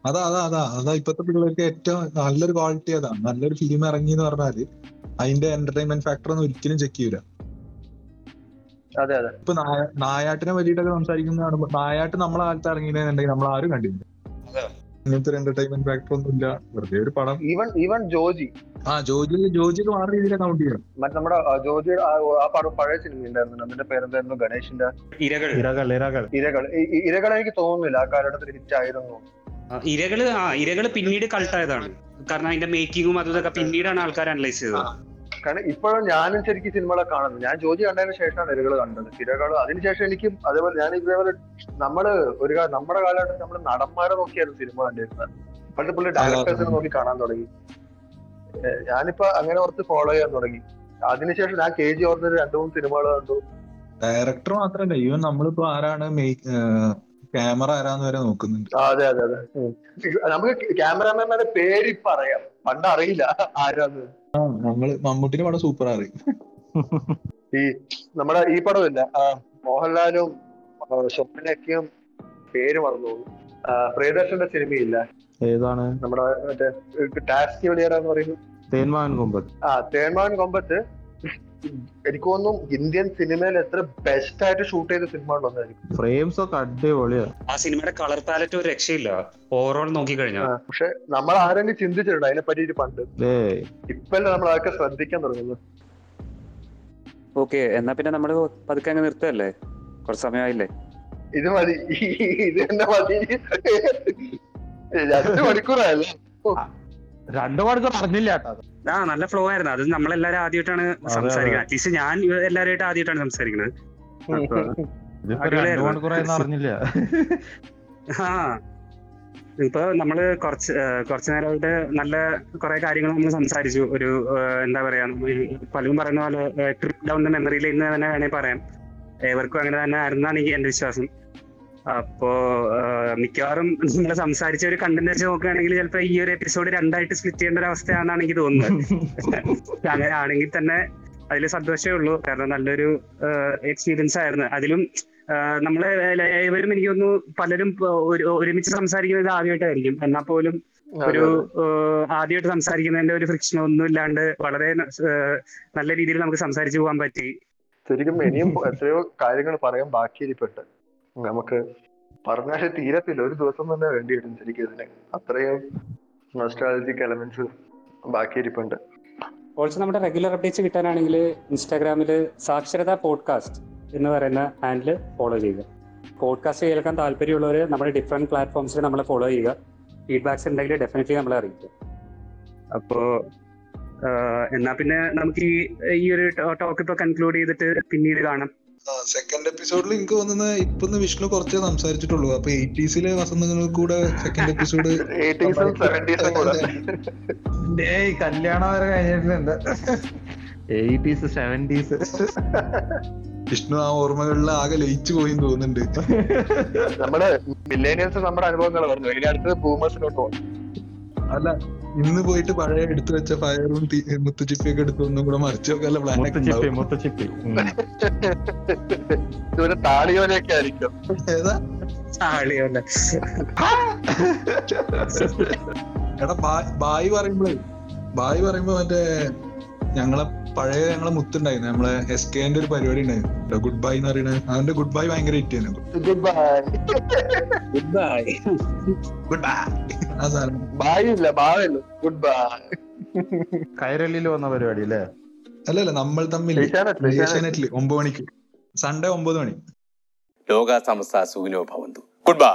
അതാ അതാ അതാ. അതാ ഇപ്പത്തെ പിള്ളേർക്ക് ഏറ്റവും നല്ലൊരു ക്വാളിറ്റി അതാ. നല്ലൊരു ഫിലിം ഇറങ്ങി എന്ന് പറഞ്ഞാൽ അതിന്റെ എന്റർടൈൻമെന്റ് ഫാക്ടർ ഒന്നും ഒരിക്കലും ചെക്ക് ചെയ്യൂല. അതെ അതെ. ഇപ്പൊ നായ- നായാട്ടിനെ പറ്റിയിട്ടൊക്കെ സംസാരിക്കുന്ന കാണുമ്പോ നായാട്ട് നമ്മളെ കാലത്ത് ഇറങ്ങിയിട്ടുണ്ടെങ്കിൽ നമ്മൾ ആരും കണ്ടില്ല. അതെ. ഇങ്ങനത്തെ ഒരു എന്റർടൈൻമെന്റ് ഫാക്ടർ ഒന്നും ഇല്ല. വെറുതെ ഒരു പടം. Even even Joji. ആ ജോജി ജോജിക്ക് വേറെ രീതിയിൽ കൗണ്ട് ചെയ്യണം മറ്റേ നമ്മുടെ ജോജി ജോജിയുടെ ആ പടം പഴയ സിനിമ ഉണ്ടായിരുന്നു അതിന്റെ പേരെന്തായിരുന്നു? ഗണേഷിന്റെ? ഇരകൾ ഇരകൾ ഇരകൾ ഇരകൾ ഇരകൾ എനിക്ക് തോന്നുന്നില്ല. ആ കാലഘട്ടത്തിൽ ഹിറ്റ് ആയിരുന്നു? ഇരകൾ ആ ഇരകൾ പിന്നീട് കൾട്ടായതാണ്. കാരണം അതിന്റെ മേക്കിങ്ങും അതും ഇതൊക്കെ പിന്നീടാണ് ആൾക്കാർ അനലൈസ് ചെയ്തത്. കാരണം ഇപ്പോഴും ഞാനും ശരിക്കും സിനിമകളെ കാണുന്നത് ഞാൻ ജോജി കണ്ടതിന് ശേഷമാണ് ഇരകൾ കണ്ടത്. ഇരകൾ അതിനുശേഷം എനിക്കും അതേപോലെ ഞാൻ ഇതേപോലെ നമ്മൾ ഒരു നമ്മുടെ കാലഘട്ടത്തിൽ നമ്മൾ നടന്മാരെ നോക്കിയായിരുന്നു സിനിമ കണ്ടിരുന്നത്. പണ്ട് പുള്ളി ഡയറക്ടേഴ്സിനെ നോക്കി കാണാൻ തുടങ്ങി. ഞാനിപ്പോ അങ്ങനെ കുറച്ച് ഫോളോ ചെയ്യാൻ തുടങ്ങി. അതിനുശേഷം ഞാൻ കെ ജി ഓർന്നൊരു രണ്ടു മൂന്ന് സിനിമകൾ കണ്ടു. ഡയറക്ടർ മാത്രല്ല ഈവൻ നമ്മളിപ്പോ ആരാണ് ക്യാമറ ആരാന്ന് വരെ നോക്കുന്നുണ്ട്. അതെ അതെ അതെ. നമുക്ക് ക്യാമറാമാൻമാരുടെ പേര് ഇപ്പൊ അറിയാം പണ്ട് അറിയില്ല ആരാന്ന്. ആ നമ്മൾ മമ്മൂട്ടിന്റെ പടം സൂപ്പർ അറിയും ഈ നമ്മുടെ ഈ പടമില്ല മോഹൻലാലും സ്വപ്നക്കും സ്വപ്നയൊക്കെയും പേര് മറന്നു പ്രിയദർശന്റെ സിനിമയില്ല. ഏതാണ്? നമ്മുടെ മറ്റേ ടാക്സി വെളിയാടാന്ന് പറയുന്നു. തേന്മാവൻ കൊമ്പത്ത്. ആ തേന്മാവൻ കൊമ്പത്ത്. എനിക്ക് തോന്നുന്നു ഇന്ത്യൻ സിനിമയിൽ എത്ര ബെസ്റ്റ് ആയിട്ട് ഷൂട്ട് ചെയ്ത സിനിമ ഫ്രെയിംസ് ഒക്കെ അടിപൊളിയാണ് ആ സിനിമയുടെ കളർ പാലറ്റ് ഒരു രക്ഷയില്ല. ഓവറോൾ നോക്കി കഴിഞ്ഞാൽ പക്ഷെ നമ്മൾ ആരെങ്കിലും ചിന്തിച്ചിട്ടുണ്ട്? അതിനെ പറ്റിയിട്ട് പണ്ട്. ഇപ്പല്ലേ നമ്മൾ അതൊക്കെ ശ്രദ്ധിക്കാൻ തുടങ്ങുന്നത്? ഓക്കെ എന്നാ പിന്നെ നമ്മൾ പതുക്കെ അങ്ങ് നിർത്തല്ലേ കുറച്ച് സമയമായില്ലേ? ഇത് മതി. ഇത് തന്നെ മതി. രണ്ട് മണിക്കൂറായല്ലേ രണ്ടു മണിക്കൂർ അറിഞ്ഞില്ല കേട്ടോ ആ നല്ല ഫ്ലോ ആയിരുന്നു. അത് നമ്മളെല്ലാരും ആദ്യമായിട്ടാണ്. സംസാരിക്കുന്നത്. അറ്റ്ലീസ്റ്റ് ഞാൻ എല്ലാവരുമായിട്ട് ആദ്യമായിട്ടാണ് സംസാരിക്കുന്നത്. അറിഞ്ഞില്ല. ആ ഇപ്പൊ നമ്മൾ കുറച്ച് കുറച്ചു നേരമായിട്ട് നല്ല കുറെ കാര്യങ്ങൾ നമ്മൾ സംസാരിച്ചു. ഒരു എന്താ പറയാ പലരും പറയുന്ന പോലെ ട്രിപ്പ് ഡൗൺ ദ മെമ്മറിയിൽ ഇന്ന് തന്നെ വേണേ പറയാം. ഏവർക്കും അങ്ങനെ തന്നെ ആയിരുന്നാണ് എനിക്ക് എന്റെ വിശ്വാസം. അപ്പോ മിക്കവാറും നിങ്ങൾ സംസാരിച്ച ഒരു കണ്ടന്റ് വെച്ച് നോക്കുകയാണെങ്കിൽ ചിലപ്പോ ഈ ഒരു എപ്പിസോഡ് രണ്ടായിട്ട് സ്പ്ലിറ്റ് ചെയ്യേണ്ട ഒരു അവസ്ഥയാണെന്നാണ് എനിക്ക് തോന്നുന്നത്. അങ്ങനെ ആണെങ്കിൽ തന്നെ അതിൽ സന്തോഷമേ ഉള്ളൂ. കാരണം നല്ലൊരു എക്സ്പീരിയൻസ് ആയിരുന്നു. അതിലും നമ്മളെ ഏവരും എനിക്ക് തോന്നുന്നു പലരും ഒരുമിച്ച് സംസാരിക്കുന്നത് ആദ്യമായിട്ടായിരിക്കും. എന്നാൽ പോലും ഒരു ആദ്യമായിട്ട് സംസാരിക്കുന്നതിന്റെ ഒരു ഫ്രിക്ഷൻ ഒന്നും ഇല്ലാണ്ട് വളരെ നല്ല രീതിയിൽ നമുക്ക് സംസാരിച്ചു പോകാൻ പറ്റി. ശരിക്കും ഇനിയും എത്രയോ കാര്യങ്ങൾ പറയാൻ ബാക്കിയിരിപ്പുണ്ട്. നമുക്ക് പറഞ്ഞാൽ തീരത്തില്ല. ഒരു ദിവസം തന്നെ വേണ്ടി വരും ശരിക്കും ഇതിന്. അത്രയും നോസ്ട്രാളജിക് എലമെന്റ്സ് ബാക്കിയിരിപ്പുണ്ട്. ഓൾസോ നമ്മുടെ റെഗുലർ അപ്ഡേറ്റ്സ് കിട്ടാനാണെങ്കിൽ ഇൻസ്റ്റാഗ്രാമിൽ സാക്ഷരത പോഡ്കാസ്റ്റ് എന്ന് പറയുന്ന ഹാൻഡിൽ ഫോളോ ചെയ്യുക. പോഡ്കാസ്റ്റ് കേൾക്കാൻ താല്പര്യമുള്ളവർ നമ്മുടെ ഡിഫറെന്റ് പ്ലാറ്റ്ഫോംസിൽ നമ്മളെ ഫോളോ ചെയ്യുക. ഫീഡ്ബാക്സ് ഉണ്ടെങ്കിൽ ഡെഫിനറ്റ്ലി നമ്മളെ അറിയിക്കുക. അപ്പോ എന്നാ പിന്നെ നമുക്ക് ഈ ഈ ഒരു ടോക്ക് ഇപ്പൊ കൺക്ലൂഡ് ചെയ്തിട്ട് പിന്നീട് കാണാം. സെക്കൻഡ് എപ്പിസോഡിൽ എനിക്ക് തോന്നുന്നത് ഇപ്പൊന്ന് വിഷ്ണു കുറച്ചേ സംസാരിച്ചിട്ടുള്ളൂ. അപ്പൊ എയ്റ്റീസിലെ വസന്തങ്ങൾ കൂടെ. സെക്കൻഡ് എപ്പിസോഡ് കല്യാണം വരെ കഴിഞ്ഞിട്ടുണ്ട് എയ്റ്റീസ് സെവന്റീസ് വിഷ്ണു ആ ഓർമ്മകളിൽ ആകെ ലയിച്ചു പോയി തോന്നുന്നുണ്ട്. നമ്മുടെ മില്ലേനിയൽസ് നമ്മുടെ അനുഭവങ്ങൾ പറഞ്ഞു. ഇനി അടുത്തത് ബൂമേഴ്സിലോട്ട് പോകും അല്ല ഇന്ന് പോയിട്ട് പഴയ എടുത്തു വെച്ച ഫയറും മുത്തുച്ചിപ്പിയൊക്കെ എടുത്ത് ഒന്നും കൂടെ മറിച്ചു നോക്കാനുള്ള പ്ലാൻ ഒക്കെ മുത്തച്ചിപ്പി. മുത്തച്ചിപ്പി. താളിയോലൊക്കെ ആയിരിക്കും. ഏതാ? താളിയോല എടാ ബായ് ബായ് പറയുമ്പോഴേ ബായ് പറയുമ്പോ മറ്റേ ഞങ്ങളെ പഴയ ഞങ്ങളെ മുത്തുണ്ടായിരുന്നു. നമ്മളെ എസ് കെന്റെ ഒരു പരിപാടി ഉണ്ടായിരുന്നു. ഗുഡ് ബൈ എന്ന് പറയുന്നത് അവന്റെ ഗുഡ് ബൈ ഭയങ്കര ഹിറ്റ് ആയിരുന്നു. Good bye good bye good bye ആ സാധനം. ബായ് ഇല്ല ബായല്ലോ ഗുഡ് ബൈ കൈരളിയിൽ വന്ന പരിപാടി അല്ലേ? അല്ലല്ല നമ്മൾ തമ്മിൽ ഏഷ്യാനെറ്റ് ഏഷ്യാനെറ്റിൽ ഒമ്പത് മണിക്ക്. സൺഡേ ഒമ്പത് മണി. ലോക സമസ്ത സുഖിനോ ഭവന്തു. Good bye